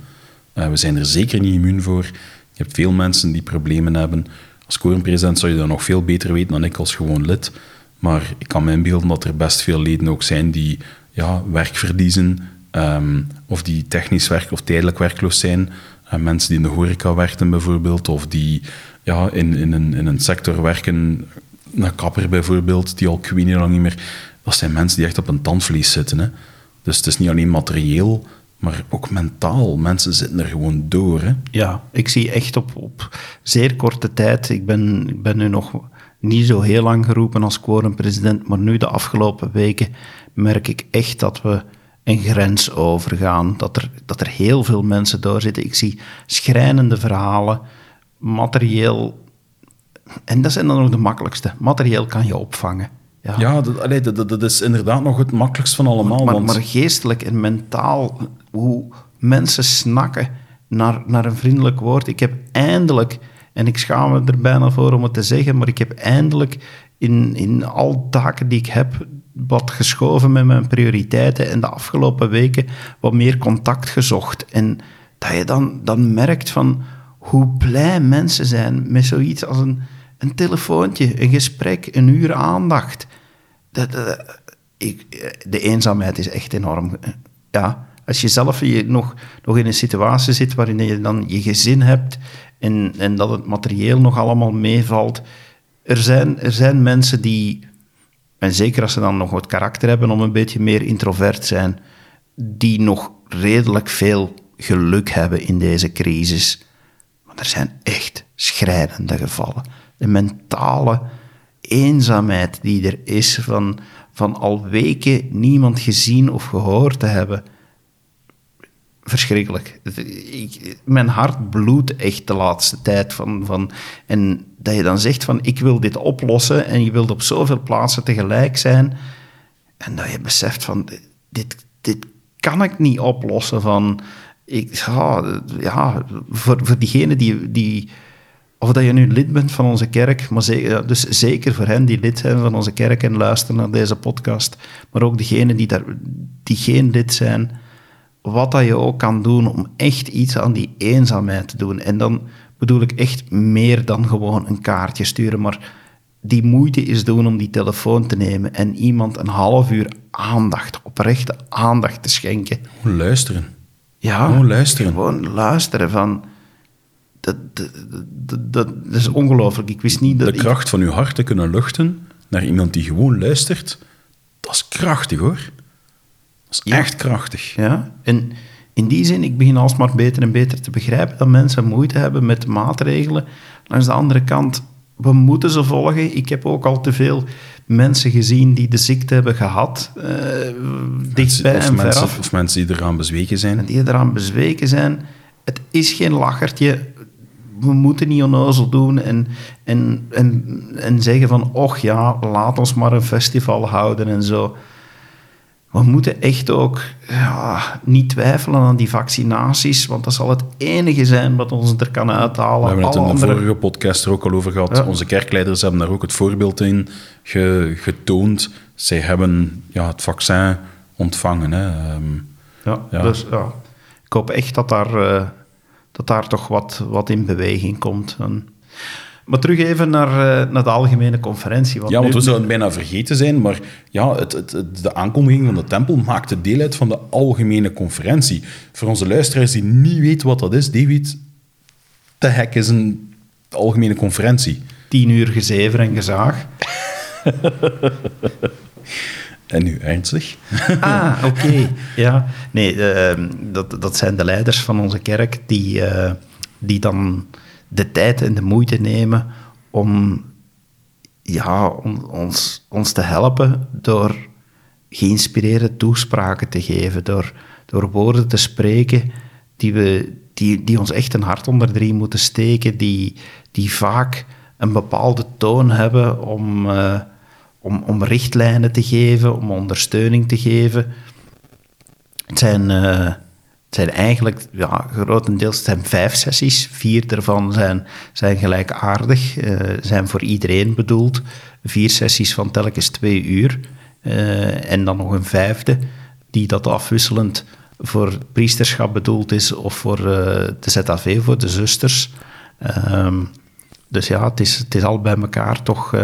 Uh, we zijn er zeker niet immuun voor. Je hebt veel mensen die problemen hebben. Als quorumpresident zou je dat nog veel beter weten dan ik als gewoon lid. Maar ik kan me inbeelden dat er best veel leden ook zijn die ja, werk verliezen, um, of die technisch werk of tijdelijk werkloos zijn. Uh, mensen die in de horeca werken bijvoorbeeld, of die ja, in, in, een, in een sector werken, een kapper bijvoorbeeld, die al niet lang niet meer dat zijn mensen die echt op een tandvlies zitten. Hè. Dus het is niet alleen materieel, maar ook mentaal. Mensen zitten er gewoon door. Hè. Ja, ik zie echt op, op zeer korte tijd. Ik ben, ik ben nu nog niet zo heel lang geroepen als quorum-president, maar nu de afgelopen weken merk ik echt dat we een grens overgaan. Dat er, dat er heel veel mensen doorzitten. Ik zie schrijnende verhalen, materieel. En dat zijn dan nog de makkelijkste. Materieel kan je opvangen. Ja, ja dat, dat, dat, is inderdaad nog het makkelijkst van allemaal. Maar, maar geestelijk en mentaal, hoe mensen snakken naar, naar een vriendelijk woord. Ik heb eindelijk, en ik schaam me er bijna voor om het te zeggen, maar ik heb eindelijk in, in al taken die ik heb wat geschoven met mijn prioriteiten en de afgelopen weken wat meer contact gezocht. En dat je dan, dan merkt van hoe blij mensen zijn met zoiets als een een telefoontje, een gesprek, een uur aandacht. Dat, ik, de eenzaamheid is echt enorm. Ja, als je zelf je nog, nog in een situatie zit waarin je dan je gezin hebt en, en dat het materieel nog allemaal meevalt. Er zijn, er zijn mensen die, en zeker als ze dan nog wat karakter hebben om een beetje meer introvert zijn, die nog redelijk veel geluk hebben in deze crisis. Maar er zijn echt schrijnende gevallen de mentale eenzaamheid die er is van, van al weken niemand gezien of gehoord te hebben. Verschrikkelijk. Ik, mijn hart bloedt echt de laatste tijd. Van, van, en dat je dan zegt van ik wil dit oplossen en je wilt op zoveel plaatsen tegelijk zijn. En dat je beseft van dit, dit kan ik niet oplossen. Van, ik, ja, ja, voor, voor diegenen die, die of dat je nu lid bent van onze kerk, maar zeker, dus zeker voor hen die lid zijn van onze kerk en luisteren naar deze podcast, maar ook degenen die, daar, die geen lid zijn, wat dat je ook kan doen om echt iets aan die eenzaamheid te doen. En dan bedoel ik echt meer dan gewoon een kaartje sturen, maar die moeite is doen om die telefoon te nemen en iemand een half uur aandacht, oprechte aandacht te schenken. Gewoon luisteren. Ja, Gewoon luisteren. Gewoon luisteren van... Dat, dat, dat, is ongelooflijk. Ik wist niet dat De ik- kracht van uw hart te kunnen luchten naar iemand die gewoon luistert, dat is krachtig hoor. Dat is Ja. echt krachtig. Ja, en in die zin, ik begin alsmaar beter en beter te begrijpen dat mensen moeite hebben met maatregelen. Langs de andere kant, we moeten ze volgen. Ik heb ook al te veel mensen gezien die de ziekte hebben gehad, eh, dichtbij of, en mensen, veraf. of mensen die eraan bezweken zijn. En die eraan bezweken zijn. Het is geen lachertje. We moeten niet onnozel doen en, en, en, en zeggen van... Och ja, laat ons maar een festival houden en zo. We moeten echt ook ja, niet twijfelen aan die vaccinaties, want dat zal het enige zijn wat ons er kan uithalen. We hebben het in de andere- vorige podcast er ook al over gehad. Ja. Onze kerkleiders hebben daar ook het voorbeeld in ge- getoond. Zij hebben ja, het vaccin ontvangen. Hè. Ehm, Ja, Ja. Dus ja, ik hoop echt dat daar, eh, dat daar toch wat, wat in beweging komt. En, maar terug even naar, eh, naar de algemene conferentie. ja, want we zouden het bijna vergeten zijn, maar ja, het, het, het- de aankondiging van de tempel maakte deel uit van de algemene conferentie. Voor onze luisteraars die niet weten wat dat is, David, de hek is een algemene conferentie. tien uur gezever en gezaag. En nu ernstig? Ah, oké. Ja, nee, eh, dat, dat zijn de leiders van onze kerk die, eh, die dan de tijd en de moeite nemen om, ja, om ons, ons te helpen door geïnspireerde toespraken te geven, door, door woorden te spreken die, we, die, die ons echt een hart onder de riem moeten steken, die, die vaak een bepaalde toon hebben om, eh, om, om richtlijnen te geven, om ondersteuning te geven. Het zijn, eh, zijn eigenlijk, ja, grotendeels zijn vijf sessies. Vier daarvan zijn, zijn gelijkaardig, eh, zijn voor iedereen bedoeld. Vier sessies van telkens twee uur. Eh, en dan nog een vijfde, die dat afwisselend voor priesterschap bedoeld is of voor de ZAV, voor de zusters. Ehm, dus ja, het is, het is al bij elkaar toch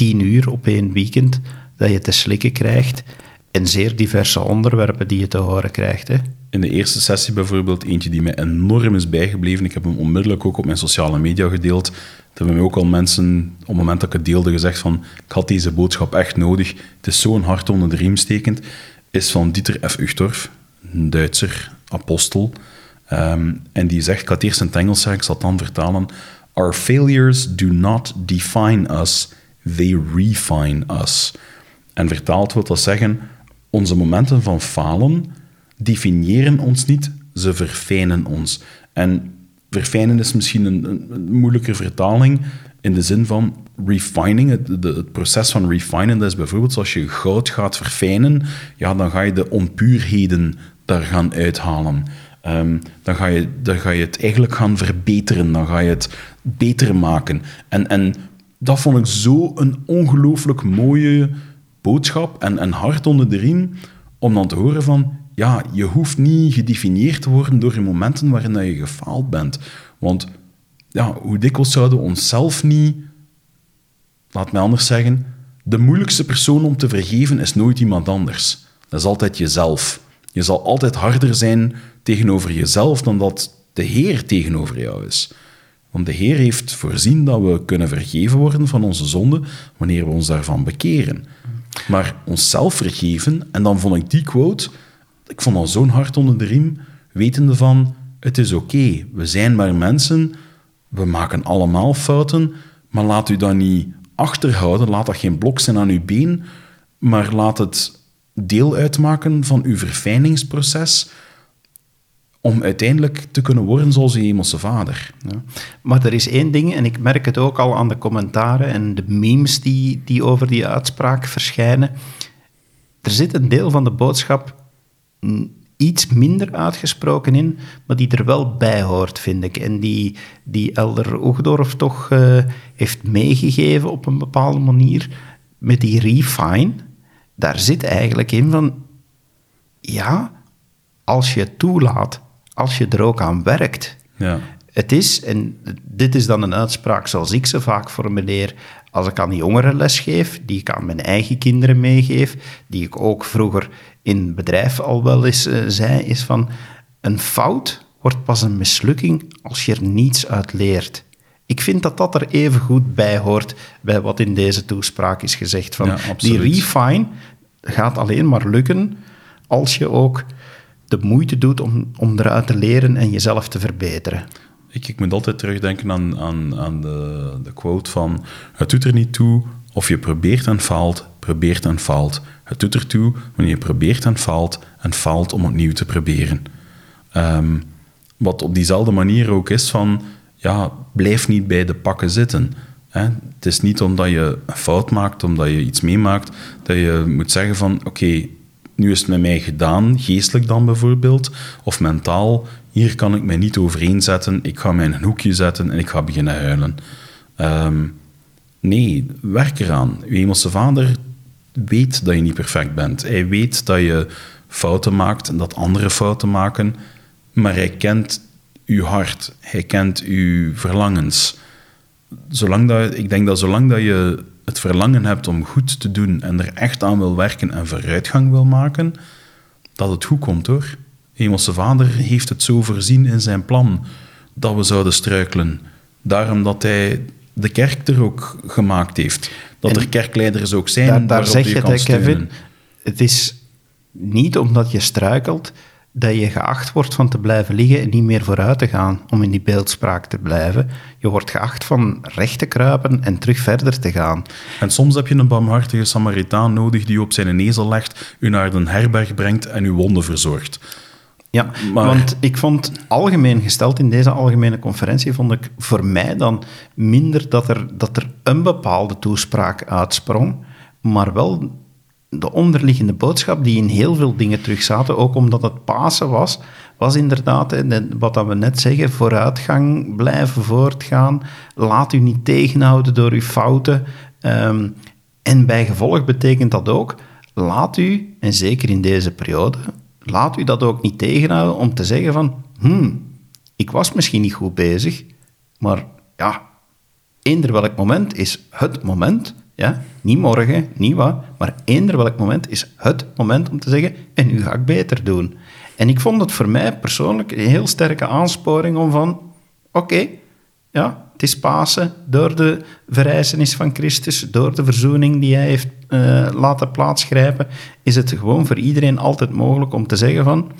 tien uur op één weekend dat je te slikken krijgt. En zeer diverse onderwerpen die je te horen krijgt. Hè. In de eerste sessie bijvoorbeeld, eentje die mij enorm is bijgebleven. Ik heb hem onmiddellijk ook op mijn sociale media gedeeld. Er hebben ook al mensen, op het moment dat ik het deelde, gezegd van ik had deze boodschap echt nodig. Het is zo'n hart onder de riem stekend. Is van Dieter F. Uchtdorf, een Duitser apostel. Ehm, en die zegt, ik had eerst in het Engels ik zal het dan vertalen. Our failures do not define us, they refine us. En vertaald wil dat zeggen, onze momenten van falen definiëren ons niet, ze verfijnen ons. En verfijnen is misschien een, een, vertaling in de zin van refining. Het, proces van refinen, dat is bijvoorbeeld zoals je goud gaat verfijnen, ja, dan ga je de onpuurheden daar gaan uithalen. Ehm, dan, ga je, dan ga je het eigenlijk gaan verbeteren, dan ga je het beter maken. En, en dat vond ik zo een ongelooflijk mooie boodschap en, en hart onder de riem om dan te horen van, ja, je hoeft niet gedefinieerd te worden door je momenten waarin dat je gefaald bent. Want ja, hoe dikwijls zouden we onszelf niet, laat mij anders zeggen, de moeilijkste persoon om te vergeven is nooit iemand anders. Dat is altijd jezelf. Je zal altijd harder zijn tegenover jezelf dan dat de Heer tegenover jou is. Want de Heer heeft voorzien dat we kunnen vergeven worden van onze zonden wanneer we ons daarvan bekeren. Maar onszelf vergeven, en dan vond ik die quote, ik vond dat zo'n hart onder de riem, wetende van, het is oké, we zijn maar mensen, we maken allemaal fouten, maar laat u dat niet achterhouden, laat dat geen blok zijn aan uw been. maar laat het deel uitmaken van uw verfijningsproces om uiteindelijk te kunnen worden zoals je hemelse vader. Ja. Maar er is één ding, en ik merk het ook al aan de commentaren en de memes die, die over die uitspraak verschijnen. Er zit een deel van de boodschap iets minder uitgesproken in, maar die er wel bij hoort, vind ik. En die, die Elder Oegdorf toch uh, heeft meegegeven op een bepaalde manier met die refine. Daar zit eigenlijk in van, ja, als je toelaat, als je er ook aan werkt. Ja. Het is, en dit is dan een uitspraak zoals ik ze vaak formuleer, als ik aan jongeren les geef, die ik aan mijn eigen kinderen meegeef, die ik ook vroeger in het bedrijf al wel eens uh, zei, is van een fout wordt pas een mislukking als je er niets uit leert. Ik vind dat dat er even goed bij hoort bij wat in deze toespraak is gezegd. Van Ja, die refine gaat alleen maar lukken als je ook de moeite doet om, om eruit te leren en jezelf te verbeteren. Ik, ik moet altijd terugdenken aan, aan, aan de, de quote van... Het doet er niet toe of je probeert en faalt, probeert en faalt. Het doet er toe wanneer je probeert en faalt en faalt om opnieuw te proberen. Ehm, wat op diezelfde manier ook is van... Ja, blijf niet bij de pakken zitten. Hè? Het is niet omdat je een fout maakt, omdat je iets meemaakt, dat je moet zeggen van... Oké, nu is het met mij gedaan, geestelijk dan bijvoorbeeld, of mentaal, hier kan ik mij niet overheen zetten, ik ga mij in een hoekje zetten en ik ga beginnen huilen. Ehm, nee, werk eraan. Uw hemelse vader weet dat je niet perfect bent. Hij weet dat je fouten maakt en dat anderen fouten maken, maar hij kent uw hart, hij kent uw verlangens. Zolang dat, ik denk dat zolang dat je het verlangen hebt om goed te doen en er echt aan wil werken en vooruitgang wil maken, dat het goed komt hoor. Hemelse Vader heeft het zo voorzien in zijn plan dat we zouden struikelen. Daarom dat hij de kerk er ook gemaakt heeft. Dat En er kerkleiders ook zijn Daar, daar zeg je je het, Kevin. Het is niet omdat je struikelt dat je geacht wordt van te blijven liggen en niet meer vooruit te gaan om in die beeldspraak te blijven. Je wordt geacht van recht te kruipen en terug verder te gaan. En soms heb je een barmhartige Samaritaan nodig die u op zijn ezel legt, u naar een herberg brengt en uw wonden verzorgt. Ja, Maar- want ik vond algemeen gesteld in deze algemene conferentie, vond ik voor mij dan minder dat er, dat er een bepaalde toespraak uitsprong, maar wel de onderliggende boodschap die in heel veel dingen terug zaten, ook omdat het Pasen was, was inderdaad, wat we net zeggen, vooruitgang, blijven voortgaan, laat u niet tegenhouden door uw fouten. Ehm, en bij gevolg betekent dat ook, laat u, en zeker in deze periode, laat u dat ook niet tegenhouden om te zeggen van, hmm, ik was misschien niet goed bezig, maar ja, eender welk moment is het moment, ja, niet morgen, niet wat, maar eender welk moment is het moment om te zeggen, en nu ga ik beter doen. En ik vond het voor mij persoonlijk een heel sterke aansporing om van, oké, ja, het is Pasen, door de verrijzenis van Christus, door de verzoening die hij heeft eh, laten plaatsgrijpen, is het gewoon voor iedereen altijd mogelijk om te zeggen van,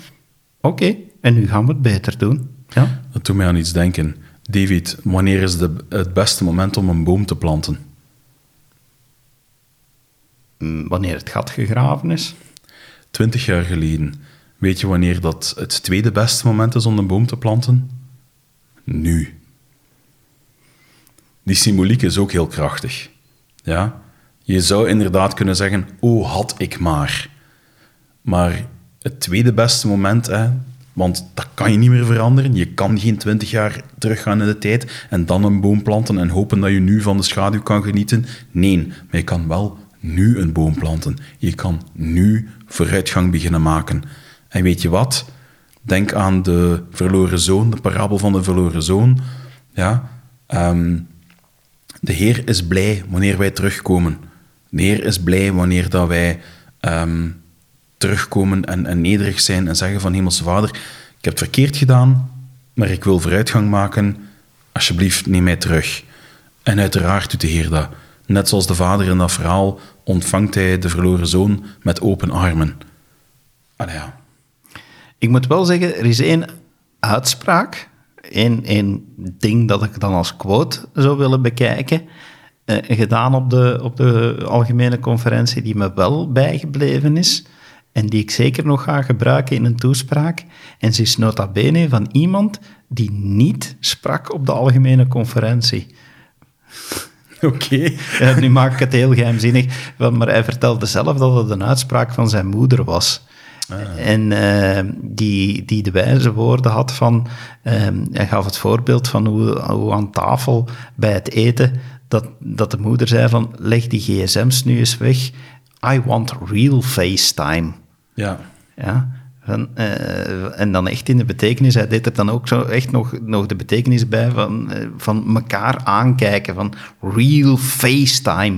oké, en nu gaan we het beter doen. Ja? Dat doet mij aan iets denken. David, wanneer is de, het beste moment om een boom te planten? Mm, Wanneer het gat gegraven is. Twintig jaar geleden. Weet je wanneer dat het tweede beste moment is om een boom te planten? Nu. Die symboliek is ook heel krachtig. Ja? Je zou inderdaad kunnen zeggen, oh, had ik maar. Maar het tweede beste moment, hè, want dat kan je niet meer veranderen. Je kan geen twintig jaar teruggaan in de tijd en dan een boom planten en hopen dat je nu van de schaduw kan genieten. Nee, maar je kan wel nu een boom planten. Je kan nu vooruitgang beginnen maken. En weet je wat? Denk aan de verloren zoon, de parabel van de verloren zoon. Ja, ehm, de Heer is blij wanneer wij terugkomen. De Heer is blij wanneer dat wij ehm, terugkomen en, en nederig zijn en zeggen van Hemelse Vader, ik heb het verkeerd gedaan, maar ik wil vooruitgang maken. Alsjeblieft, neem mij terug. En uiteraard doet de Heer dat. Net zoals de vader in dat verhaal ontvangt hij de verloren zoon met open armen. Allee, ja. Ik moet wel zeggen, er is één uitspraak, één, één ding dat ik dan als quote zou willen bekijken. eh, gedaan op de, op de algemene conferentie die me wel bijgebleven is en die ik zeker nog ga gebruiken in een toespraak. En ze is nota bene van iemand die niet sprak op de algemene conferentie. Oké. Nu maak ik het heel geheimzinnig, maar hij vertelde zelf dat het een uitspraak van zijn moeder was. En eh, die, die de wijze woorden had van... eh, hij gaf het voorbeeld van hoe, hoe aan tafel bij het eten... Dat, dat de moeder zei van, leg die gsm's nu eens weg. I want real FaceTime. Ja. Ja, eh, en dan echt in de betekenis, hij deed er dan ook zo echt nog, nog de betekenis bij van, eh, van elkaar aankijken, van real FaceTime.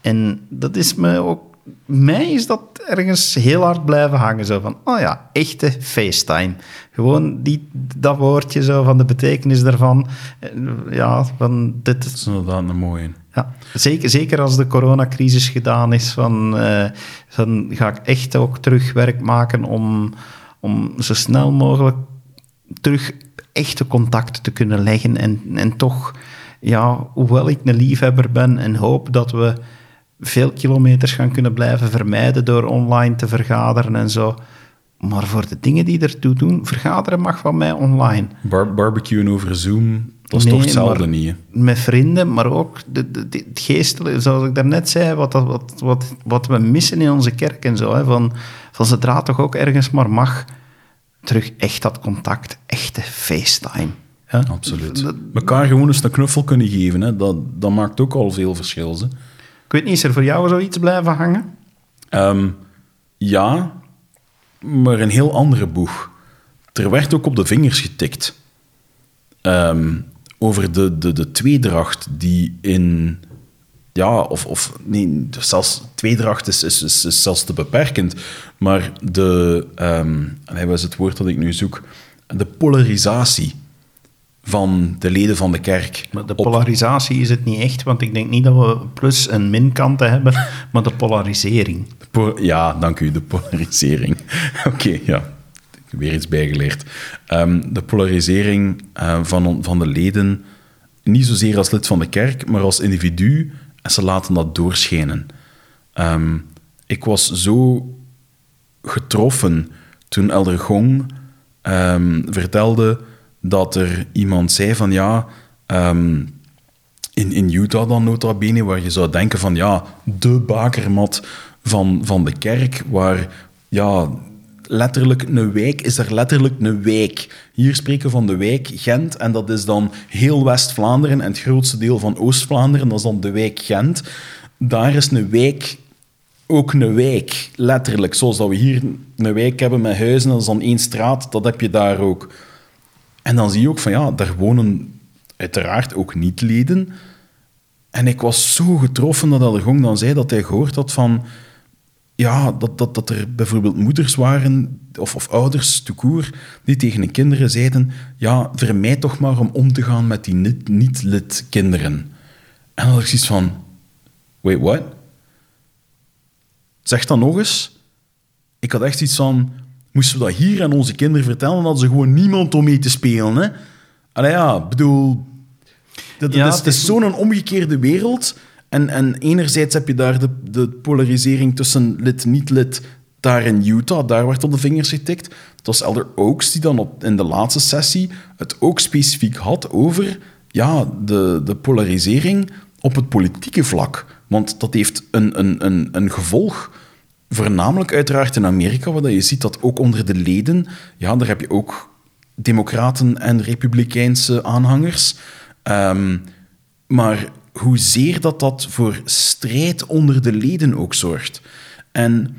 En dat is me ook, mij is dat ergens heel hard blijven hangen, zo van, oh ja, echte FaceTime. Gewoon die, dat woordje zo van de betekenis daarvan, eh, ja, van dit, Dat is inderdaad een mooie. Ja, zeker, zeker als de coronacrisis gedaan is, van, eh, van ga ik echt ook terug werk maken om, om zo snel mogelijk terug echte contacten te kunnen leggen. En, en toch, ja, hoewel ik een liefhebber ben en hoop dat we veel kilometers gaan kunnen blijven vermijden door online te vergaderen en zo. Maar voor de dingen die ertoe doen, vergaderen mag van mij online Bar barbecuen over Zoom, dat is Nee, toch hetzelfde maar niet. hè? Met vrienden, maar ook de, de, de- het geestelijke, zoals ik daarnet zei, wat, wat, wat, wat we missen in onze kerk en zo. Hè, van, van zodra toch ook ergens maar mag, terug echt dat contact, echte FaceTime. Ja? Absoluut. Dat- Mekaar gewoon eens een knuffel kunnen geven, hè? Dat, dat maakt ook al veel verschil. Hè? Ik weet niet, is er voor jou zoiets blijven hangen? Ehm, ja, maar een heel andere boeg. Er werd ook op de vingers getikt. Ehm, over de, de, de tweedracht die in... Ja, of, of nee, zelfs tweedracht is, is, is, is zelfs te beperkend. Maar de... allee, wat is het woord dat ik nu zoek? De polarisatie van de leden van de kerk. Maar de op- polarisatie is het niet echt, want ik denk niet dat we plus- en minkanten hebben, maar de polarisering. De po- ja, dank u, de polarisering. Oké, ja. Weer iets bijgeleerd. Ehm, de polarisering eh, van, van de leden, niet zozeer als lid van de kerk, maar als individu, en ze laten dat doorschijnen. Ehm, ik was zo getroffen toen Elder Gong ehm, vertelde dat er iemand zei van ja, in, in Utah dan nota bene, waar je zou denken van ja, de bakermat van, van de kerk, waar ja, letterlijk een wijk is er letterlijk een wijk. Hier spreken we van de wijk Gent en dat is dan heel West-Vlaanderen en het grootste deel van Oost-Vlaanderen, dat is dan de wijk Gent. Daar is een wijk ook een wijk, letterlijk. Zoals dat we hier een wijk hebben met huizen, dat is dan één straat, dat heb je daar ook. En dan zie je ook van ja, daar wonen uiteraard ook niet-leden. En ik was zo getroffen dat Elgong dan zei dat hij gehoord had van... Ja, dat, dat, dat er bijvoorbeeld moeders waren, of, of ouders, toekoer, die tegen hun kinderen zeiden... Ja, vermijd toch maar om om te gaan met die niet- niet-lid kinderen. En dan had ik zoiets van... Wait, what? Zeg dat nog eens. Ik had echt iets van... Moesten we dat hier aan onze kinderen vertellen, dan hadden ze gewoon niemand om mee te spelen. Hè? Allee, ja, bedoel... Dat, Ja, dat is, het is- zo'n omgekeerde wereld. En, en enerzijds heb je daar de, de polarisering tussen lid-niet-lid daar in Utah. Daar werd op de vingers getikt. Het was Elder Oaks die dan op, in de laatste sessie het ook specifiek had over ja, de, de polarisering op het politieke vlak. Want dat heeft een, een, een, een gevolg Voornamelijk uiteraard in Amerika, waar je ziet dat ook onder de leden, ja, daar heb je ook democraten en republikeinse aanhangers. Ehm, maar hoezeer dat dat voor strijd onder de leden ook zorgt. En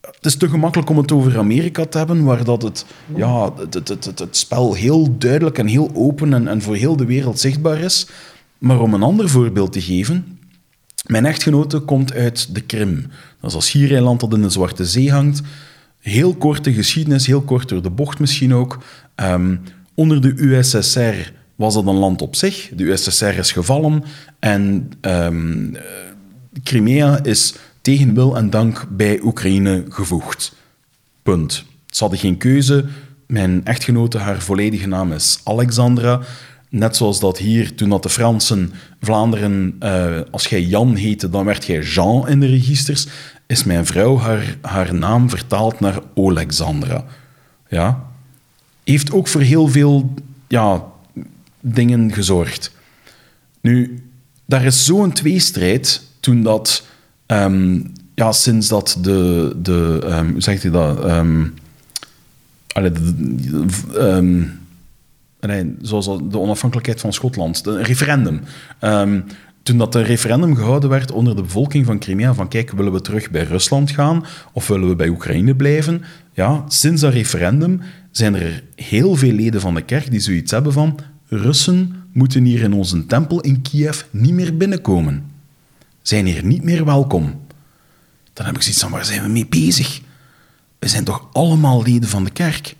het is te gemakkelijk om het over Amerika te hebben, waar dat het, ja, het, het, het, het, spel heel duidelijk en heel open en, en voor heel de wereld zichtbaar is. Maar om een ander voorbeeld te geven, mijn echtgenote komt uit de Krim. Dat is een schiereiland dat in de Zwarte Zee hangt. Heel korte geschiedenis, heel kort door de bocht misschien ook. Ehm, onder de USSR was dat een land op zich. De USSR is gevallen en eh, Crimea is tegen wil en dank bij Oekraïne gevoegd. Punt. Ze hadden geen keuze. Mijn echtgenote, haar volledige naam is Alexandra. Net zoals dat hier, toen dat de Fransen Vlaanderen, eh, als jij Jan heette, dan werd jij Jean in de registers, is mijn vrouw haar, haar naam vertaald naar Alexandra. Ja? Heeft ook voor heel veel ja, dingen gezorgd. Nu, daar is zo'n tweestrijd toen dat, ehm, ja, sinds dat de, de ehm, hoe zegt hij dat? Ehm, nee, zoals de onafhankelijkheid van Schotland, een referendum. Toen dat een referendum gehouden werd onder de bevolking van Crimea, van kijk, willen we terug bij Rusland gaan of willen we bij Oekraïne blijven? Ja, sinds dat referendum zijn er heel veel leden van de kerk die zoiets hebben van Russen moeten hier in onze tempel in Kiev niet meer binnenkomen. Zijn hier niet meer welkom. Dan heb ik zoiets van, waar zijn we mee bezig? We zijn toch allemaal leden van de kerk?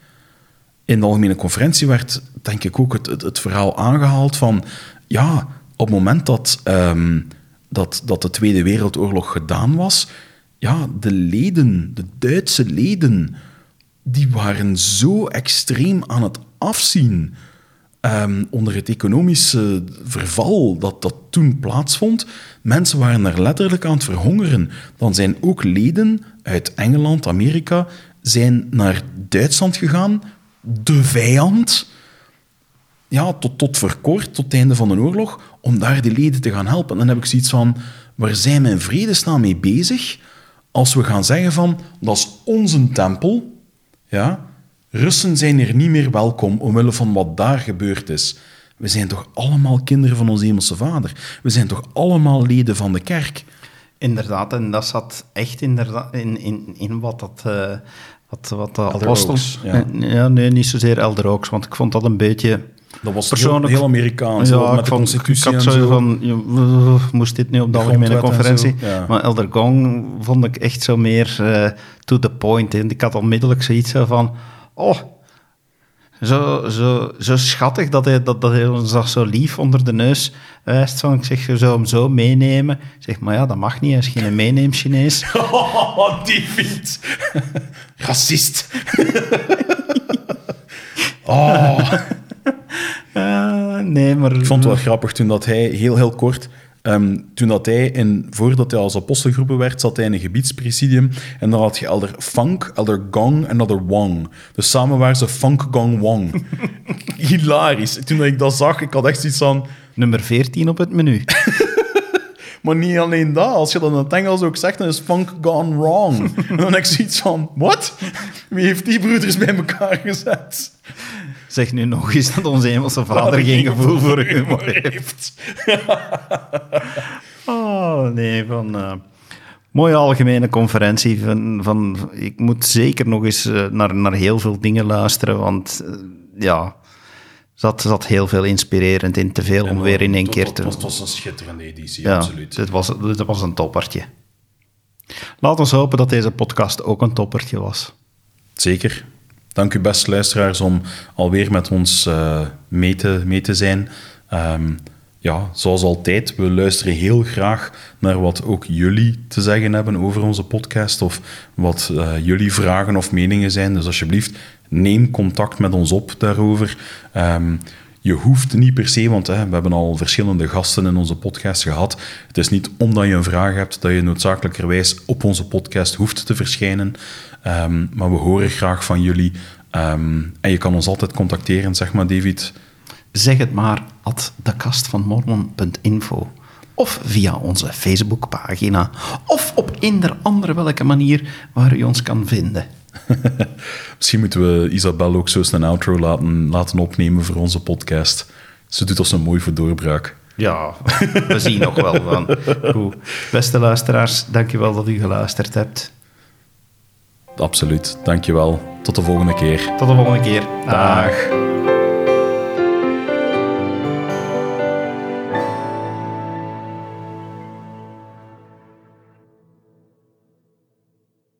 in de algemene conferentie werd, denk ik, ook het, het, verhaal aangehaald van... Ja, op het moment dat, ehm, dat, dat de Tweede Wereldoorlog gedaan was... Ja, de leden, de Duitse leden, die waren zo extreem aan het afzien... ehm, onder het economische verval dat, dat toen plaatsvond. Mensen waren er letterlijk aan het verhongeren. Dan zijn ook leden uit Engeland, Amerika, zijn naar Duitsland gegaan, de vijand, ja, tot, tot voor kort, tot het einde van de oorlog, om daar die leden te gaan helpen. En dan heb ik zoiets van, waar zijn in vredesnaam mee bezig als we gaan zeggen van, dat is onze tempel, ja, Russen zijn er niet meer welkom omwille van wat daar gebeurd is. We zijn toch allemaal kinderen van onze hemelse vader. We zijn toch allemaal leden van de kerk. Inderdaad, en dat zat echt inderdaad in, in, in wat dat... eh, wat, wat de apostels... Ja. Eh, ja, nee, niet zozeer Elder Oaks, want ik vond dat een beetje... Dat was Persoonlijk- heel, heel Amerikaans, Ja, met ik de vond- constitutie ik had zo van, uh, moest dit nu op de, De algemene conferentie? ja. Maar Elder Gong vond ik echt zo meer eh, to the point. En ik had onmiddellijk zoiets zo van, oh, zo, zo, zo schattig dat hij, dat, dat hij ons dat zo lief onder de neus wijst. Van, ik zeg, je zou hem zo meenemen. Ik zeg, maar ja, dat mag niet, hij is geen meeneem-Chinees. Oh, David. Racist. oh. Nee, maar... Ik vond het wel grappig toen dat hij, heel heel kort, ehm, toen dat hij, in, voordat hij als apostel geroepen werd, zat hij in een gebiedspresidium en dan had je elder Funk, elder Gong en elder Wang. Dus samen waren ze Funk, Gong, Wang. Hilarisch. Toen ik dat zag, ik had echt zoiets van... Nummer 14 op het menu. Maar niet alleen dat, als je dat in het Engels ook zegt, dan is funk gone wrong. en dan heb ik zoiets van, wat? Wie heeft die broeders bij elkaar gezet? Zeg nu nog eens dat onze hemelse vader geen gevoel voor humor heeft. Oh, nee, van... eh, mooie algemene conferentie. Van, van, ik moet zeker nog eens eh, naar, naar heel veel dingen luisteren, want eh, ja, zat, zat heel veel inspirerend in. Te veel om weer in één keer te... Het was een schitterende editie, Ja, absoluut. dit was, dit was een toppertje. Laat ons hopen dat deze podcast ook een toppertje was. Zeker. Dank u best, luisteraars, om alweer met ons eh, mee, te, mee te zijn. Ehm, ja, zoals altijd, we luisteren heel graag naar wat ook jullie te zeggen hebben over onze podcast of wat eh, jullie vragen of meningen zijn. Dus alsjeblieft, neem contact met ons op daarover. Ehm, je hoeft niet per se, want hè, we hebben al verschillende gasten in onze podcast gehad. Het is niet omdat je een vraag hebt dat je noodzakelijkerwijs op onze podcast hoeft te verschijnen. Ehm, maar we horen graag van jullie. Ehm, en je kan ons altijd contacteren, zeg maar, David. Zeg het maar at dekastvanmormon.info of via onze Facebookpagina of op eender andere welke manier waar u ons kan vinden. Misschien moeten we Isabel ook zo eens een outro laten, laten opnemen voor onze podcast. Ze doet ons een mooi voor doorbraak. Ja, we zien nog wel van. Goed. Beste luisteraars, dankjewel dat u geluisterd hebt. Absoluut. Dankjewel. Tot de volgende keer. Tot de volgende keer. Dag.